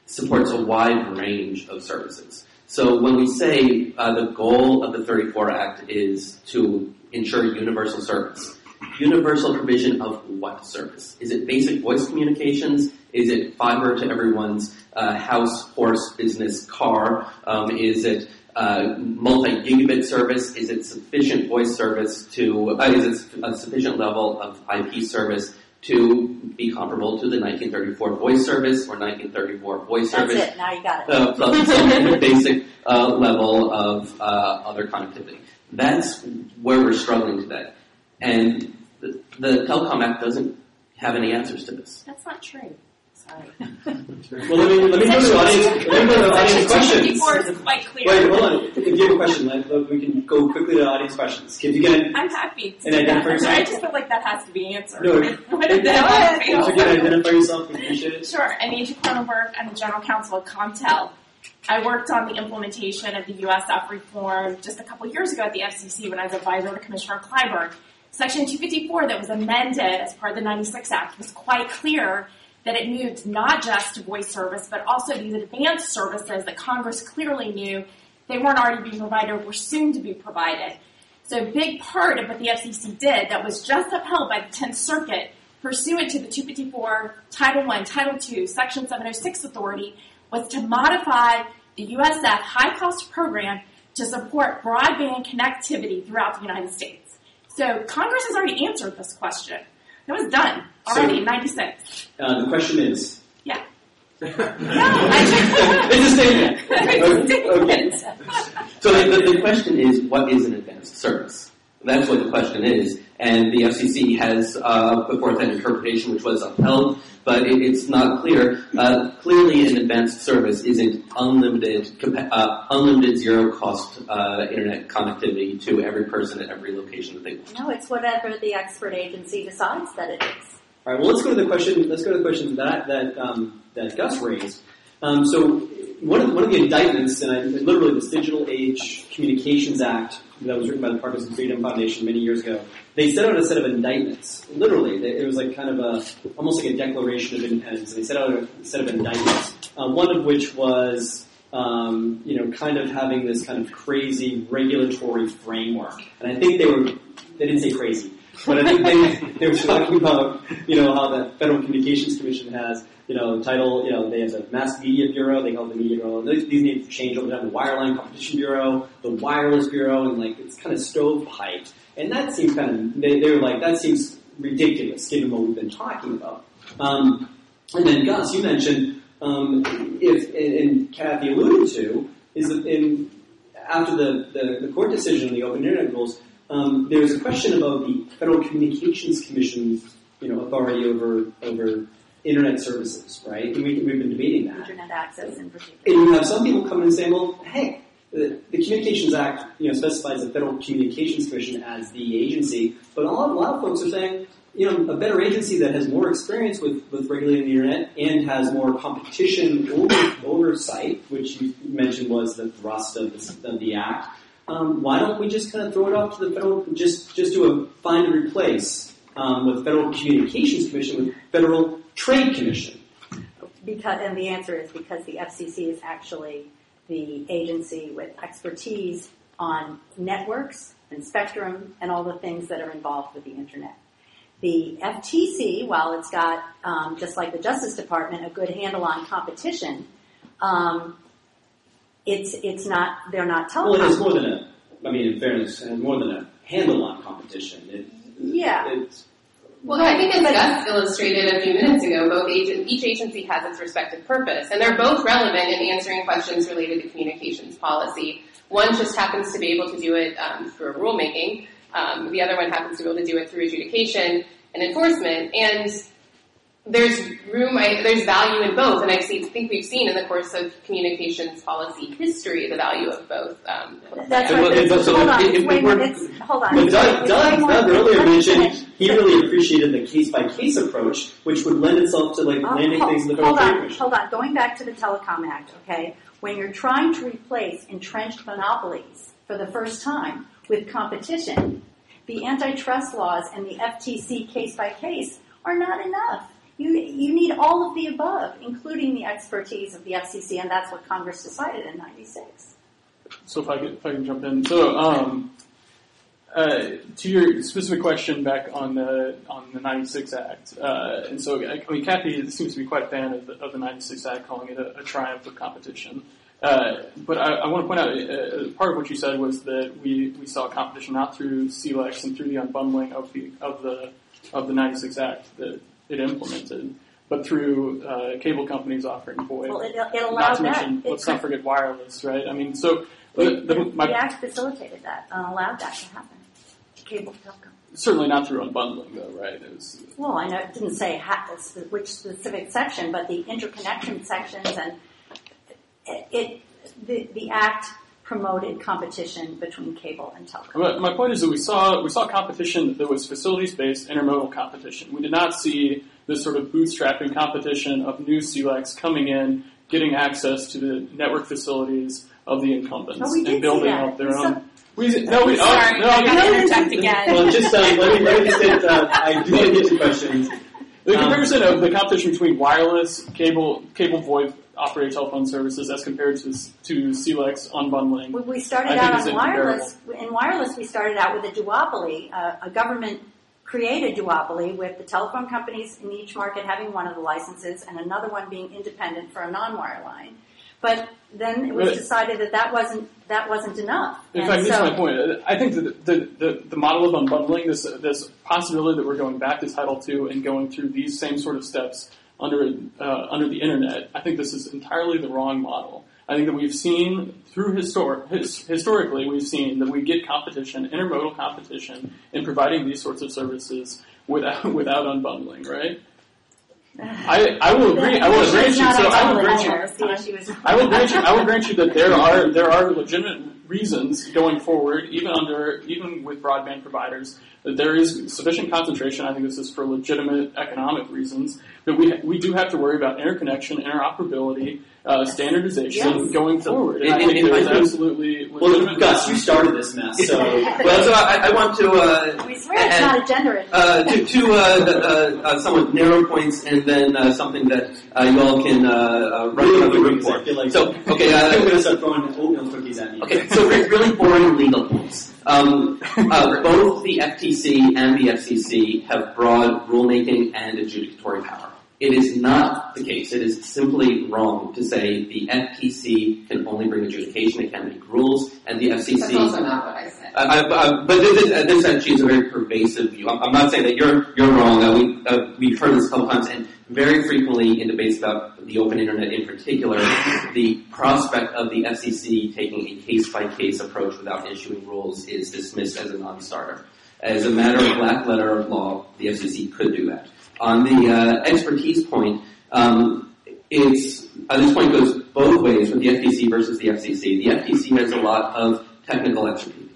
supports a wide range of services. So when we say uh, the goal of the 34 Act is to ensure universal service, universal provision of what service? Is it basic voice communications? Is it fiber to everyone's uh, house, horse, business, car? Um, is it uh, multi-gigabit service? Is it sufficient voice service to? Uh, is it a sufficient level of IP service to be comparable to the 1934 voice service or 1934 voice That's service. it. Now you got it. Uh, plus some basic uh, level of uh, other connectivity. That's where we're struggling today. And the, the Telecom Act doesn't have any answers to this. That's not true. Well, let me, let me go to the audience, let me go to the audience questions. Before is quite clear. Wait, hold on. If you have a question, let, we can go quickly to the audience questions. If you get I'm happy to And identify that. yourself. I just feel like that has to be answered. No. What if that if fails? you can identify yourself, we appreciate it. Sure. Angie Kronenberg. I'm the general counsel of COMPTEL. I worked on the implementation of the USF reform just a couple years ago at the FCC when I was advisor to Commissioner Clyburn. Section 254 that was amended as part of the 96 Act was quite clear that it moved not just to voice service, but also these advanced services that Congress clearly knew they weren't already being provided or were soon to be provided. So a big part of what the FCC did that was just upheld by the 10th Circuit pursuant to the 254 Title I, Title II, Section 706 authority was to modify the USF high cost program to support broadband connectivity throughout the United States. So Congress has already answered this question. It was done already So- in 96. Uh, the question is. Yeah. no, I it's a statement. Okay. So the, the, the question is, what is an advanced service? That's what the question is. And the FCC has uh, put forth an interpretation which was upheld, but it, it's not clear. Uh, clearly, an advanced service isn't unlimited, uh, unlimited zero cost uh, internet connectivity to every person at every location that they want. No, it's whatever the expert agency decides that it is. All right. Well, let's go to the question. Let's go to the question that that um, that Gus raised. Um, so one of, one of the indictments, and I, literally this Digital Age Communications Act that was written by the Partners in Freedom Foundation many years ago, they set out a set of indictments. Literally, it was like kind of a almost like a declaration of independence. They set out a set of indictments. Uh, one of which was. Um, you know, kind of having this kind of crazy regulatory framework, and I think they were, they didn't say crazy, but I think they, they were talking about, you know, how the Federal Communications Commission has, you know, title, you know, they have the Mass Media Bureau, they call it the Media Bureau, these, these names change over time, the Wireline Competition Bureau, the Wireless Bureau, and like, it's kind of stovepiped. And that seems kind of, they, they were like, that seems ridiculous given what we've been talking about. Um, and then Gus, you mentioned, um, if, and, and Kathy alluded to, is in, after the, the, the court decision on the open internet rules, um, there was a question about the Federal Communications Commission's, you know, authority over over internet services, right? And we, we've been debating that. Internet access in particular. And you have some people come in and say, well, hey, the, the Communications Act, you know, specifies the Federal Communications Commission as the agency, but a lot, a lot of folks are saying, you know, a better agency that has more experience with, with regulating the internet and has more competition over, oversight, which you mentioned was the thrust of, this, of the act. Um, why don't we just kind of throw it off to the federal, just just do a find and replace um, with Federal Communications Commission with Federal Trade Commission? Because, and the answer is because the FCC is actually the agency with expertise on networks and spectrum and all the things that are involved with the internet. The FTC, while it's got, um, just like the Justice Department, a good handle on competition, um, it's it's not they're not telecom. Well, it has more than a. I mean, in fairness, it has more than a handle on competition. It, Yeah. It's, Well, I think as Gus illustrated a few minutes ago, both agent, each agency has its respective purpose, and they're both relevant in answering questions related to communications policy. One just happens to be able to do it um, through rulemaking. Um, the other one happens to be able to do it through adjudication and enforcement. And there's room, I, there's value in both, and I see, think we've seen in the course of communications policy history the value of both. Um, That's right. what- but so hold on. if- It's if way we're- more. It's, hold on. but It's Doug, way Doug, Doug earlier mentioned he really appreciated the case by case approach, which would lend itself to like Oh, landing hold, things in the Federal hold on, Commission. hold on. Going back to the Telecom Act, okay? When you're trying to replace entrenched monopolies for the first time with competition, the antitrust laws and the FTC case by case are not enough. You, you need all of the above, including the expertise of the FCC, and that's what Congress decided in '96. So if I could, if I can jump in. So um, uh, to your specific question back on the on the '96 Act, uh, and so I mean Kathy seems to be quite a fan of the, of the '96 Act, calling it a, a triumph of competition. Uh, but I, I want to point out uh, part of what you said was that we, we saw competition not through CLECs and through the unbundling of the of the of the '96 Act that it implemented, but through uh, cable companies offering VoIP. Well, it, it not to that. mention, let's not forget wireless, right? I mean, so the, the, the, Act facilitated that and allowed that to happen. Cable telecom. certainly not through unbundling, though, right? It was, Well, I know it didn't say which specific section, but the interconnection sections and it, it the, the act promoted competition between cable and telco. my, my point is that we saw we saw competition that was facilities based intermodal competition. We did not see this sort of bootstrapping competition of new CLECs coming in, getting access to the network facilities of the incumbents Oh, we did see and building that. up their We saw- own. We, no, we, oh, Sorry, no, I no, gotta interject again. Well, just uh, let me let me just get, uh, I do want to get to questions. The Um, comparison of the competition between wireless, cable, cable VoIP operated telephone services as compared to to CLECs unbundling. We, we started out on wireless. In wireless, we started out with a duopoly, uh, a government created duopoly with the telephone companies in each market having one of the licenses and another one being independent for a non-wireline. But then it was But- decided that that wasn't that wasn't enough. In And fact, this is my point. I think that the, the, the model of unbundling, this, this possibility that we're going back to Title II and going through these same sort of steps under, uh, under the internet, I think this is entirely the wrong model. I think that we've seen through histor- his, historically, we've seen that we get competition, intermodal competition, in providing these sorts of services without without unbundling, right? I, I will agree. I will The issue grant you. So I will grant you. Iris. The issue is- I will grant you. I will grant you that there are there are legitimate reasons going forward, even under even with broadband providers, that there is sufficient concentration. I think this is for legitimate economic reasons. That we we do have to worry about interconnection, interoperability, uh, standardization Yes. going forward. And, I And- think there is absolutely Well. Gus, you started this mess, so Well, so I, I want to uh, We swear it's not a gender issue. uh, to two uh, uh, uh, somewhat narrow points, and then uh, something that uh, you all can uh, write really another quickly, room 'cause I for. like So, okay, I'm uh, going to start throwing oatmeal cookies at me. okay, so re- really boring legal points. Um, uh, both the FTC and the FCC have broad rulemaking and adjudicatory power. It is not the case. It is simply wrong to say the FTC can only bring adjudication, it can make rules, and the FCC. That's also not what I said. Uh, uh, but this, this actually is a very pervasive view. I'm, I'm not saying that you're you're wrong. Uh, we uh, we've heard this a couple times, and very frequently in debates about the open internet in particular, the prospect of the FCC taking a case by case approach without issuing rules is dismissed as a non-starter. As a matter of black letter law, the FCC could do that. On the uh, expertise point, um, it's uh, this point goes both ways with the FTC versus the FCC. The FTC has a lot of technical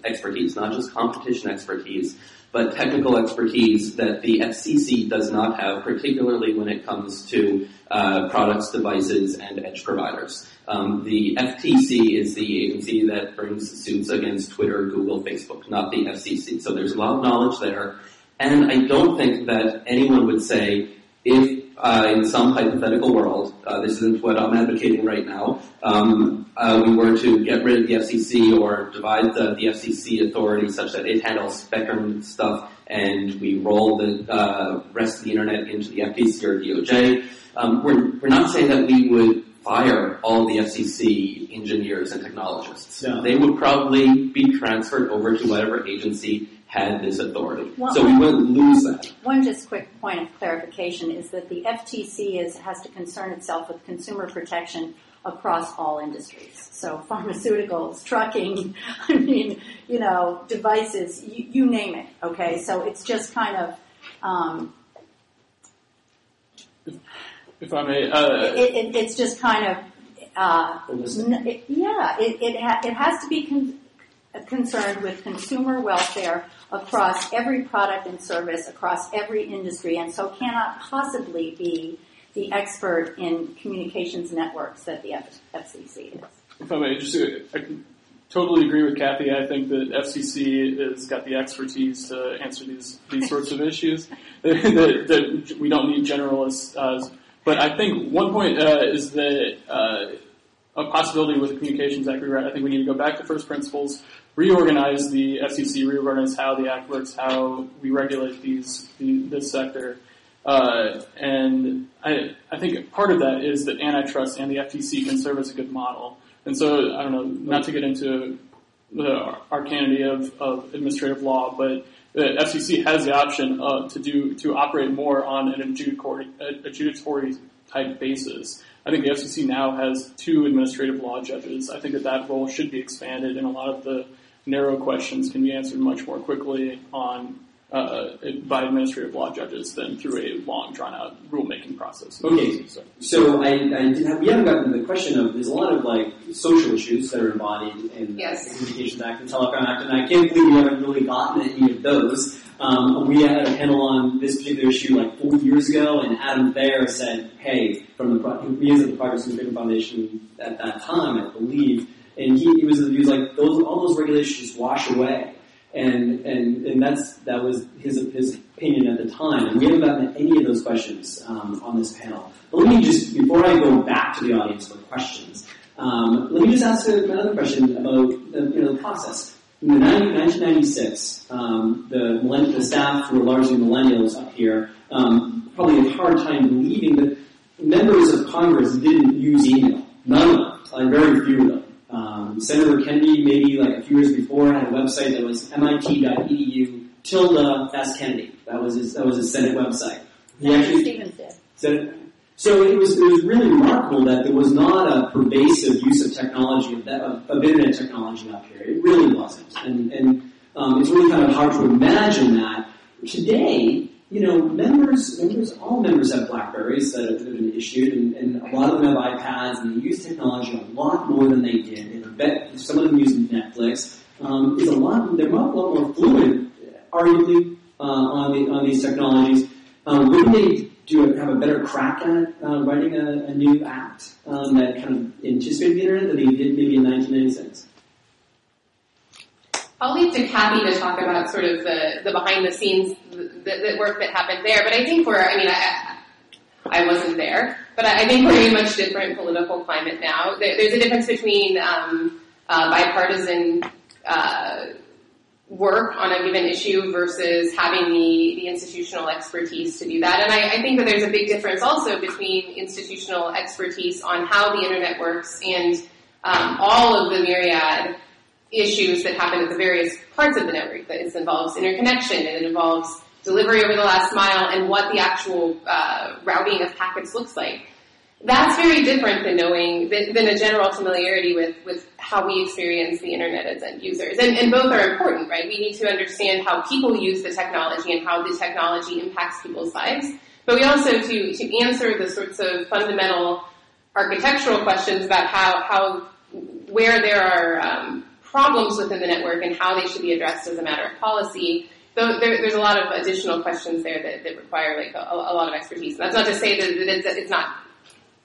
expertise, not just competition expertise, but technical expertise that the FCC does not have, particularly when it comes to uh, products, devices, and edge providers. Um, the FTC is the agency that brings suits against Twitter, Google, Facebook, not the FCC. So there's a lot of knowledge there. And I don't think that anyone would say if uh, in some hypothetical world, uh, this isn't what I'm advocating right now, um, uh, we were to get rid of the FCC or divide the, the, FCC authority such that it handles spectrum stuff and we roll the uh, rest of the internet into the FTC or DOJ. Um, we're, we're not saying that we would fire all the FCC engineers and technologists. No. They would probably be transferred over to whatever agency had this authority. Well, so we wouldn't lose that. One just quick point of clarification is that the FTC is, has to concern itself with consumer protection across all industries. So pharmaceuticals, trucking, I mean, you know, devices, you, you name it. Okay, so it's just kind of. Um, if I may, uh, it, it, it's just kind of. Uh, it, yeah, it it, ha- it has to be con- concerned with consumer welfare across every product and service, across every industry, and so cannot possibly be the expert in communications networks that the FCC is. If I may, just I totally agree with Kathy. I think that FCC has got the expertise to answer these these sorts of issues. that, that, we don't need generalists. Uh, but I think one point uh, is that uh, a possibility with the Communications Act rewrite. I think we need to go back to first principles, reorganize the FCC, reorganize how the act works, how we regulate these the, this sector. Uh, and I, I think part of that is that antitrust and the FTC can serve as a good model. And so, I don't know, not to get into the arcanity of, of administrative law, but the FCC has the option uh, to do to operate more on an adjudicatory, adjudicatory type basis. I think the FCC now has two administrative law judges. I think that that role should be expanded, and a lot of the narrow questions can be answered much more quickly on uh, by administrative law judges than through a long, drawn-out rulemaking process. Okay, so, so I, I have, we haven't gotten to the question of there's a lot of like social issues that are embodied in yes. the Communications Act and Telecom Act, and I can't believe we haven't really gotten any of those. Um, we had a panel on this particular issue like four years ago, and Adam Baer said, "Hey, from the he was at the Progress Communication Foundation at that time, I believe." and he, he was he like those all those regulations just wash away, and and and that's that was his his opinion at the time. And we haven't gotten any of those questions um, on this panel. But let me just before I go back to the audience for questions, um, let me just ask another question about the, you know the process. In the 90, 1996, um, the, the staff who were largely millennials up here um, probably had a hard time believing that members of Congress didn't use email. None of them, like very few of them. Um, Senator Kennedy, maybe like a few years before, had a website that was mit.edu tilde S. Kennedy. That was his, that was his Senate website. He actually, Stevens did. Said, so it was, it was really remarkable that there was not a pervasive use of technology, of, that, of, of internet technology up here. It really wasn't. And, and um, it's really kind of hard to imagine that. Today, you know, members, members, all members have Blackberries that have been issued, and, and, a lot of them have iPads, and they use technology a lot more than they did. And bet some of them use Netflix. Um, it's a lot. They're a lot more fluent, arguably, uh, on the on these technologies. Um, they do a, have a better crack at uh, writing a, a, new act um, that kind of anticipated the internet than they did maybe in 1996? I'll leave to Kathy to talk about sort of the, the behind the scenes, the, the, work that happened there. But I think we're, I mean, I, I wasn't there, but I, think we're in a much different political climate now. There, there's a difference between um, uh, bipartisan uh, work on a given issue versus having the, the institutional expertise to do that. And I, I think that there's a big difference also between institutional expertise on how the internet works and um, all of the myriad issues that happen at the various parts of the network. That it involves interconnection and it involves delivery over the last mile and what the actual uh, routing of packets looks like. That's very different than knowing than, a general familiarity with, with how we experience the internet as end users. And, and both are important, right? We need to understand how people use the technology and how the technology impacts people's lives. But we also to, to answer the sorts of fundamental architectural questions about how, how where there are um, problems within the network and how they should be addressed as a matter of policy. So there, there's a lot of additional questions there that, that require like a, a, lot of expertise. And that's not to say that, it's not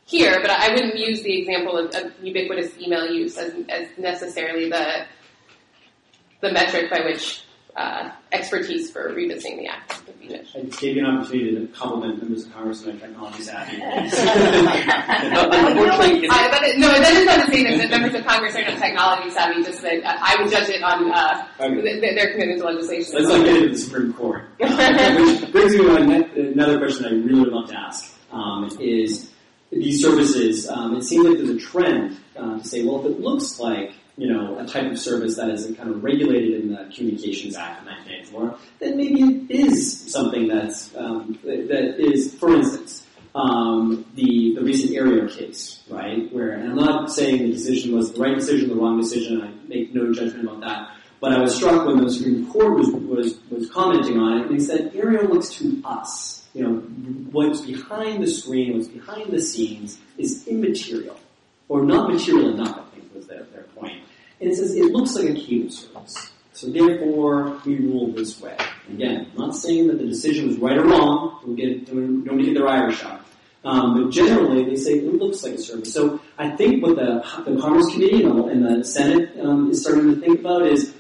here, but I wouldn't use the example of, of ubiquitous email use as, as, necessarily the the metric by which uh, expertise for revisiting the act would be I just gave you an opportunity to compliment members of Congress on their technology savvy. Unfortunately, I, but it, no, that is not to say that members of Congress are not technology savvy. Just that I would judge it on uh, okay. th- their commitment to legislation. Let's not get into the Supreme Court. Which brings me to another question I really would love to ask: um, is these services, um, it seems like there's a trend uh, to say, well, if it looks like you know a type of service that is kind of regulated in the Communications Act of 1994, then maybe it is something that's um, that is, for instance, um, the the recent Aereo case, right? Where and I'm not saying the decision was the right decision, the wrong decision. I make no judgment about that. But I was struck when the Supreme Court was was was commenting on it, and they said Aereo looks to us you know, what's behind the screen, what's behind the scenes is immaterial, or not material enough, I think was their, their point. And it says it looks like a cable service. So therefore, we rule this way. Again, I'm not saying that the decision was right or wrong. Don't get, don't, don't get their Irish out. Um, but generally, they say it looks like a service. So I think what the, the Commerce Committee and the, and the Senate um, is starting to think about is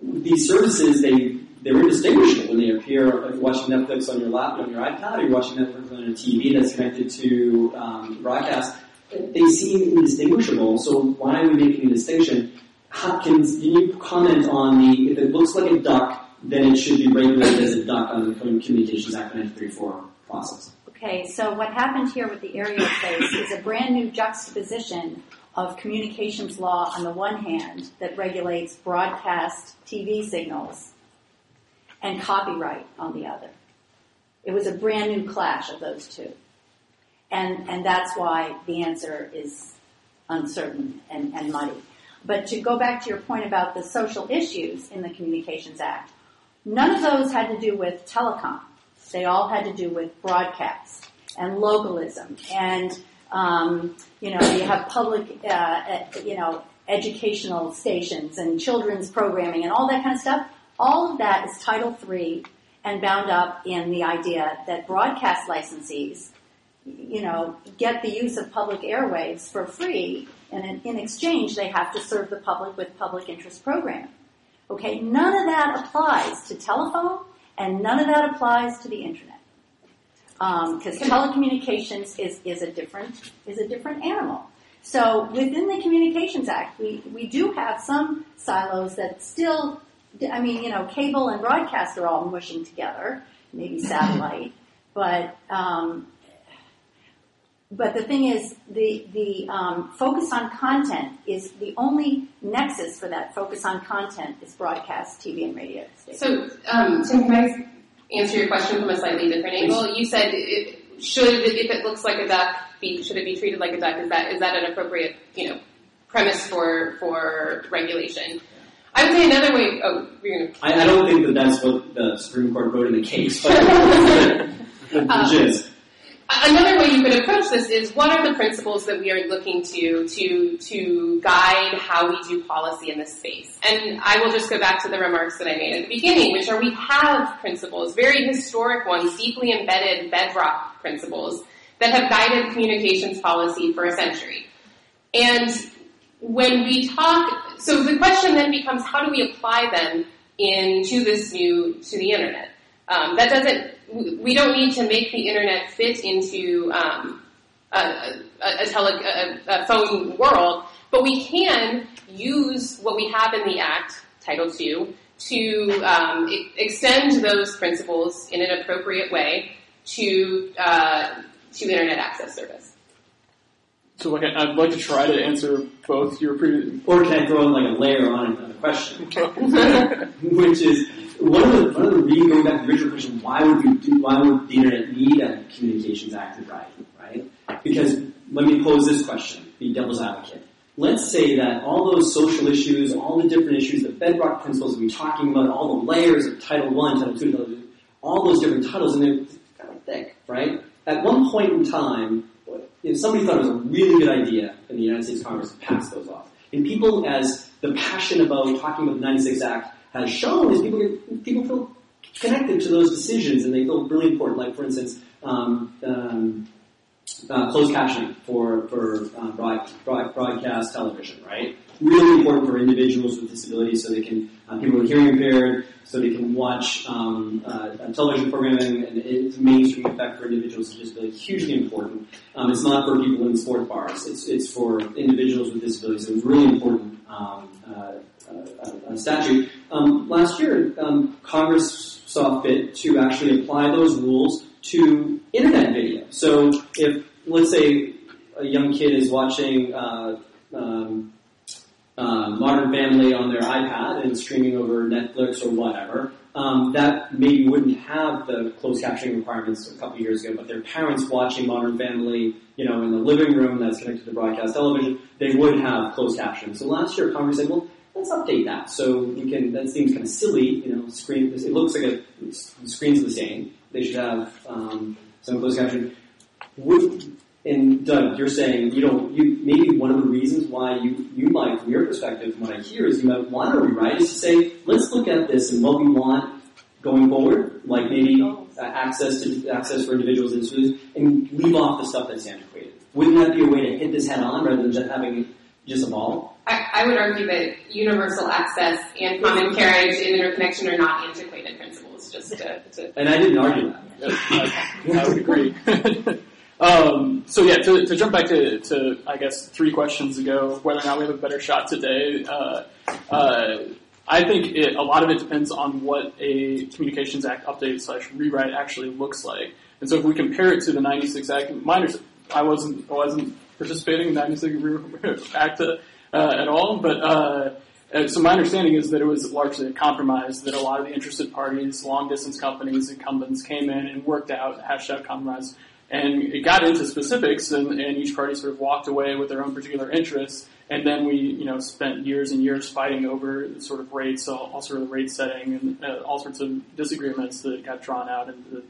these services, they they're indistinguishable when they appear. If you're watching Netflix on your laptop, on your iPad, or you're watching Netflix on a TV that's connected to um, broadcast, they seem indistinguishable. So why are we making a distinction? Hopkins, can, you comment on the if it looks like a duck, then it should be regulated as a duck on the Communications Act 1934 process? Okay, so what happened here with the Aereo case is a brand new juxtaposition of communications law on the one hand that regulates broadcast TV signals and copyright on the other. It was a brand new clash of those two. And, and that's why the answer is uncertain and, and muddy. But to go back to your point about the social issues in the Communications Act, none of those had to do with telecom. They all had to do with broadcast and localism and um, you know you have public uh, you know educational stations and children's programming and all that kind of stuff all of that is Title III and bound up in the idea that broadcast licensees, you know, get the use of public airwaves for free, and in, exchange they have to serve the public with public interest programming. Okay, none of that applies to telephone, and none of that applies to the internet because um, telecommunications is, is a different is a different animal. So within the Communications Act, we, we do have some silos that still I mean, you know, cable and broadcast are all mushing together, maybe satellite, but um, but the thing is, the the um, focus on content is the only nexus for that focus on content is broadcast TV and radio. So, um, Tim, can I answer your question from a slightly different angle? You said it, should if it looks like a duck, be, should it be treated like a duck? Is that is that an appropriate you know premise for for regulation? I would say another way. Oh, you're gonna. I, I don't think that that's what the Supreme Court wrote in the case, but um, Another way you could approach this is what are the principles that we are looking to to to guide how we do policy in this space? And I will just go back to the remarks that I made at the beginning, which are we have principles, very historic ones, deeply embedded bedrock principles that have guided communications policy for a century. And when we talk, so the question then becomes how do we apply them into this new, to the internet? Um, that doesn't, we don't need to make the internet fit into um, a, a, a, tele, a, a phone world, but we can use what we have in the Act, Title II, to um, e- extend those principles in an appropriate way to uh, to internet access service. So okay, I'd like to try to answer both your previous. Or can I throw in like a layer on another question, which is one of the one of the reasons going back to the original question: Why would we do? Why would the internet need a Communications Act of right? Right? Because let me pose this question: Be devil's advocate. Let's say that all those social issues, all the different issues, the bedrock principles we're talking about, all the layers of Title One, Title Two, Title Two, all those different titles, and they're kind of thick, right? At one point in time, somebody thought it was a really good idea in the United States Congress to pass those off. And people, as the passion about talking about the 96 Act has shown, is people get, people feel connected to those decisions and they feel really important. Like, for instance, um, um, uh, closed captioning for for uh, broad, broad, broadcast television, right? Really important for individuals with disabilities, so they can uh, people with hearing impaired, so they can watch um, uh, television programming, and its mainstream effect for individuals just really hugely important. Um, it's not for people in sports bars; it's it's for individuals with disabilities. So it's really important um, uh, uh, statute. Um, last year, um, Congress saw fit to actually apply those rules to internet video. So if, let's say, a young kid is watching uh, um, uh, Modern Family on their iPad and streaming over Netflix or whatever, um, that maybe wouldn't have the closed captioning requirements a couple years ago, but their parents watching Modern Family, you know, in the living room that's connected to broadcast television, they would have closed captioning. So last year, Congress said, well, let's update that so we can. That seems kind of silly, you know. Screen. It looks like a the screen's the same. They should have um, some closed captioning. Would, and Doug, you're saying you know you maybe one of the reasons why you you might, from your perspective, from what I hear, is you might want to rewrite is to say let's look at this and what we want going forward, like maybe uh, access to access for individuals and students, and leave off the stuff that's antiquated. Wouldn't that be a way to hit this head on rather than just having it just evolve? I, I would argue that universal access and common carriage and interconnection are not antiquated principles. Just to, to And I didn't argue that. I would agree. um, so yeah, to, to jump back to, to I guess three questions ago, whether or not we have a better shot today. Uh, uh, I think it, a lot of it depends on what a Communications Act update slash rewrite actually looks like. And so if we compare it to the 96 Act, I wasn't I wasn't participating in the 96 Act uh, at all, but uh, so my understanding is that it was largely a compromise that a lot of the interested parties, long distance companies, incumbents came in and worked out hashtag compromise. And it got into specifics and, and each party sort of walked away with their own particular interests. And then we, you know, spent years and years fighting over sort of rates, all, all sort of rate setting and uh, all sorts of disagreements that got drawn out into,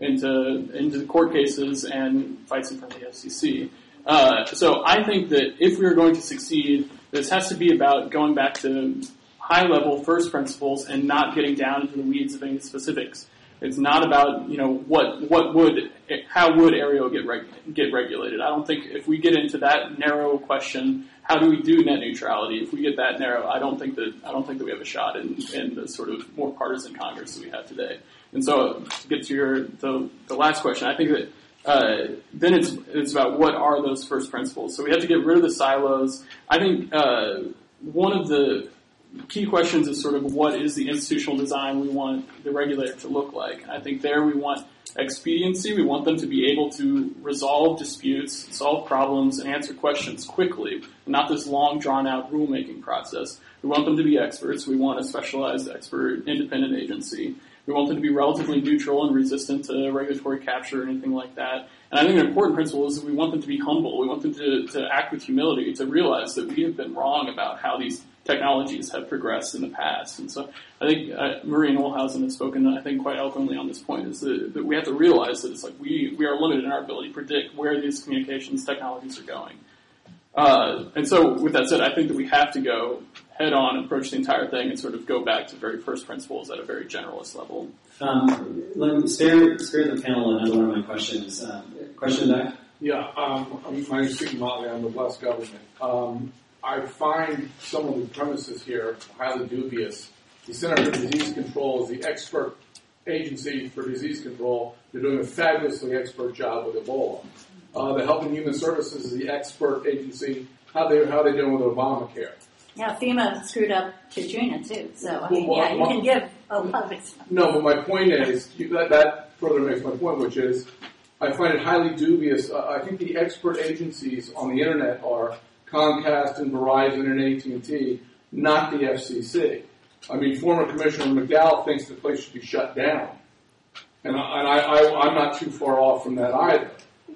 into, into the court cases and fights in front of the FCC. Uh, so I think that if we are going to succeed, this has to be about going back to high level first principles and not getting down into the weeds of any specifics. It's not about you know what what would how would Aereo get reg, get regulated. I don't think if we get into that narrow question, how do we do net neutrality? If we get that narrow, I don't think that I don't think that we have a shot in, in the sort of more partisan Congress that we have today. And so to get to your the, the last question, I think that uh, then it's it's about what are those first principles. So we have to get rid of the silos. I think uh, one of the key questions is sort of what is the institutional design we want the regulator to look like. I think there we want expediency. We want them to be able to resolve disputes, solve problems, and answer questions quickly, not this long drawn out rulemaking process. We want them to be experts. We want a specialized expert independent agency. We want them to be relatively neutral and resistant to regulatory capture or anything like that. And I think an important principle is we want them to be humble. We want them to, to act with humility, to realize that we have been wrong about how these technologies have progressed in the past. And so I think uh, Maureen Ohlhausen have spoken, I think, quite eloquently on this point, is that, that we have to realize that it's like we, we are limited in our ability to predict where these communications technologies are going. Uh, and so, with that said, I think that we have to go head on, approach the entire thing, and sort of go back to very first principles at a very generalist level. Um, let me spare, spare the panel another one of my questions. Uh, question back? Yeah, um, my name is Seton Motley. I'm the Blessed Government. Um, I find some of the premises here highly dubious. The Center for Disease Control is the expert agency for disease control. They're doing a fabulously expert job with Ebola. Uh, the Health and Human Services is the expert agency. How they how they doing with Obamacare? Yeah, FEMA screwed up Katrina too, so I mean, Well, yeah, you can give a lot of it. No, but my point is, you, that, that further makes my point, which is, I find it highly dubious. Uh, I think the expert agencies on the internet are Comcast and Verizon and AT&T, not the FCC. I mean, former Commissioner McDowell thinks the place should be shut down. And, I, and I, I, I'm not too far off from that either.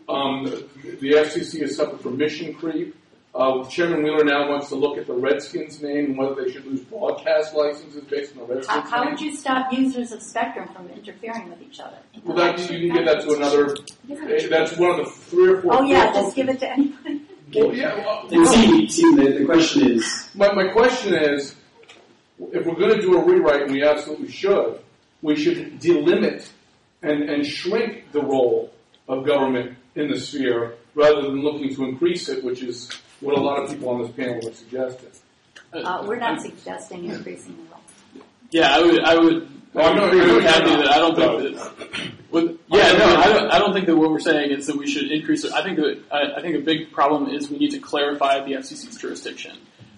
Um, the, the FCC has suffered from mission creep. Uh, Chairman Wheeler now wants to look at the Redskins name and whether they should lose broadcast licenses based on the Redskins How, how would you stop users of Spectrum from interfering with each other? Well, that, you can give that to another. eh, That's one of the three or four. Oh yeah, just give it to anybody. Well, yeah. Well, And see, see the, the question is, my my question is, if we're going to do a rewrite, and we absolutely should, we should delimit and and shrink the role of government in the sphere rather than looking to increase it, which is what a lot of people on this panel have suggested. Uh, we're not suggesting increasing the role. Yeah, I would. I would. Oh, I know- agree I know with you're that I don't think that. With, yeah, no, I don't. I don't think that what we're saying is that we should increase it. I think that I, I think a big problem is we need to clarify the FCC's jurisdiction.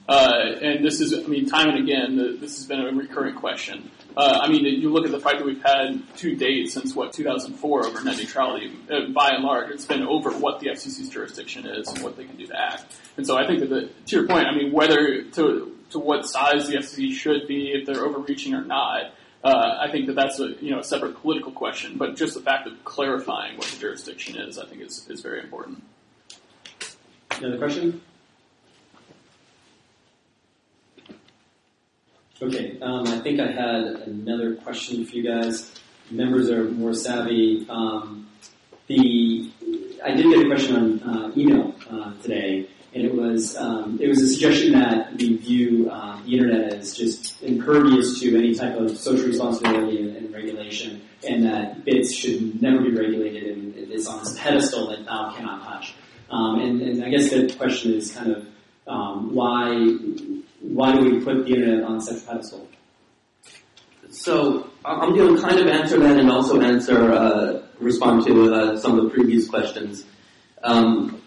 Uh, and this is, I mean, time and again, the, this has been a recurring question. Uh, I mean, you look at the fight that we've had to date since what 2004 over net neutrality. Uh, by and large, it's been over what the FCC's jurisdiction is and what they can do to act. And so I think that, the, to your point, I mean, whether to to what size the FCC should be, if they're overreaching or not, uh, I think that that's a you know a separate political question. But just the fact of clarifying what the jurisdiction is, I think, is is very important. another question? Okay, um, I think I had another question for you guys. Members are more savvy. Um, the I did get a question on uh, email uh, today, and it was um, it was a suggestion that we view uh, the internet as just impervious to any type of social responsibility and, and regulation, and that bits should never be regulated, and it's on this pedestal that thou cannot touch. Um, and, and I guess the question is kind of um, why why do we put the internet on such a pedestal? So I'm going to kind of answer that and also answer, uh, respond to uh, some of the previous questions. Um,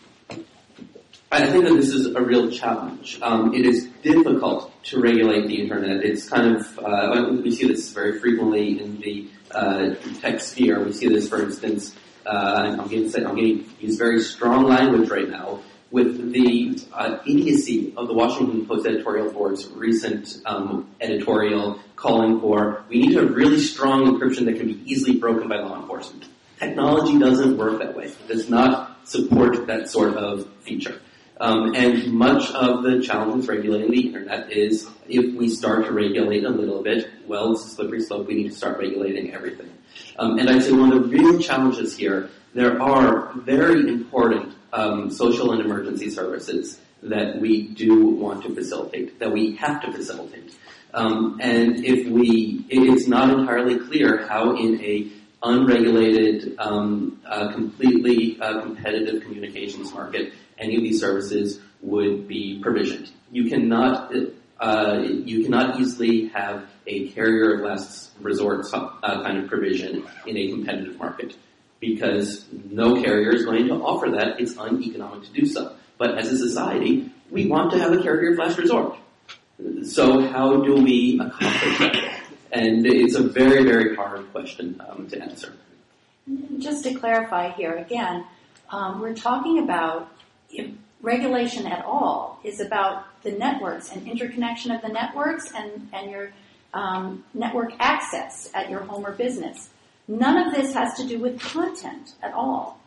I think that this is a real challenge. Um, it is difficult to regulate the internet. It's kind of uh, we see this very frequently in the uh, tech sphere. We see this, for instance, uh, I'm going to use very strong language right now with the uh, idiocy of the Washington Post editorial board's recent um, editorial calling for we need to have really strong encryption that can be easily broken by law enforcement. Technology doesn't work that way. It does not support that sort of feature. Um, and much of the challenge with regulating the internet is if we start to regulate a little bit, well, it's a slippery slope. We need to start regulating everything. Um, and I'd say one of the real challenges here, there are very important um, social and emergency services that we do want to facilitate, that we have to facilitate. Um, and if we, it's not entirely clear how in a unregulated, um, uh, completely uh, competitive communications market, any of these services would be provisioned. You cannot, uh, you cannot easily have a carrier of last resort uh, kind of provision in a competitive market because no carrier is going to offer that. It's uneconomic to do so. But as a society, we want to have a carrier of last resort. So how do we accomplish that? And it's a very, very hard question um, to answer. Just to clarify here again, um, we're talking about regulation at all is about the networks and interconnection of the networks and, and your um, network access at your home or business. None of this has to do with content at all.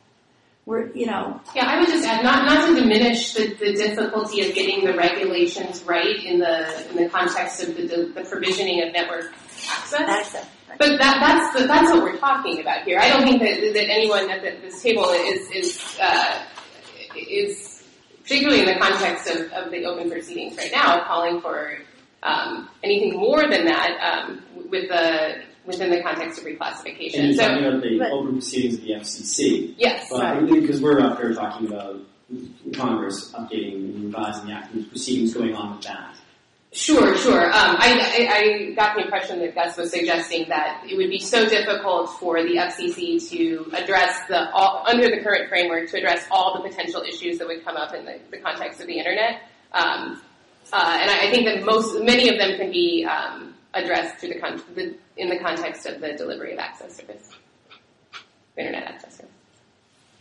We're, you know, Yeah, I would just add, not, not to diminish the, the difficulty of getting the regulations right in the, in the context of the, the, the provisioning of network access. access. But that, that's the, that's what we're talking about here. I don't think that, that anyone at the, this table is is uh, is particularly in the context of, of the open proceedings right now, calling for um, anything more than that um, with the within the context of And reclassification. you're So talking about the but- open proceedings of the FCC. yes, But because we're up here talking about Congress updating and revising the act, and proceedings going on with that. Sure, sure. Um, I, I, I got the impression that Gus was suggesting that it would be so difficult for the FCC to address the all, under the current framework to address all the potential issues that would come up in the, the context of the internet. Um, Uh, and I, I think that most, many of them can be um, addressed the, con- the in the context of the delivery of access service, internet access service.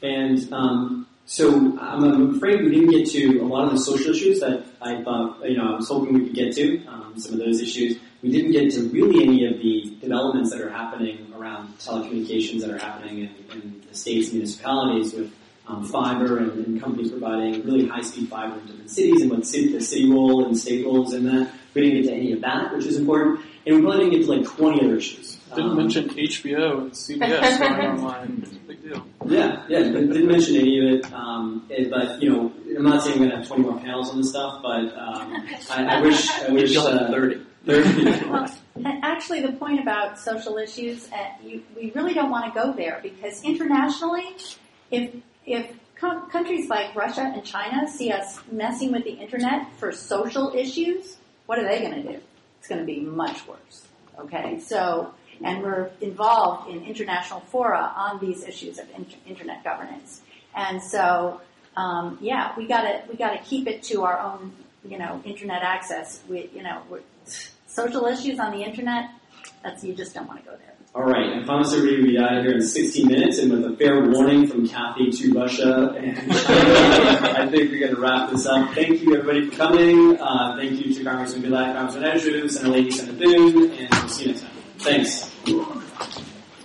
And um, so I'm, afraid we didn't get to a lot of the social issues that I thought, you know, I was hoping we could get to. Um, some of those issues. We didn't get to really any of the developments that are happening around telecommunications that are happening in, in the states and municipalities with um, fiber and, and, companies providing really high-speed fiber in different cities and what the city role and state roles in that. We didn't get to any of that, which is important. And we probably didn't get to like 20 other issues. Didn't Um, mention HBO and CBS going online. It's a big deal. Yeah, yeah, but didn't mention any of it. Um, it- but you know, I'm not saying we're gonna have 20 more panels on this stuff, but um, I, I wish, I wish You'll have uh, 30. 30. Well, actually, the point about social issues, uh, you, we really don't want to go there because internationally, if if co- countries like Russia and China see us messing with the internet for social issues, what are they going to do? It's going to be much worse. Okay, so and we're involved in international fora on these issues of in- internet governance, and so um, yeah, we gotta we gotta keep it to our own you know internet access. We you know social issues on the internet. That's you just don't want to go there. All right, I promised everybody we'd be out of here in 60 minutes, and with a fair warning from Kathy to Russia and I think we're going to wrap this up. Thank you, everybody, for coming. Uh, thank you to Congressman Bilak, Congressman Andrews, and Lady Senator Boone, and we'll see you next time. Thanks.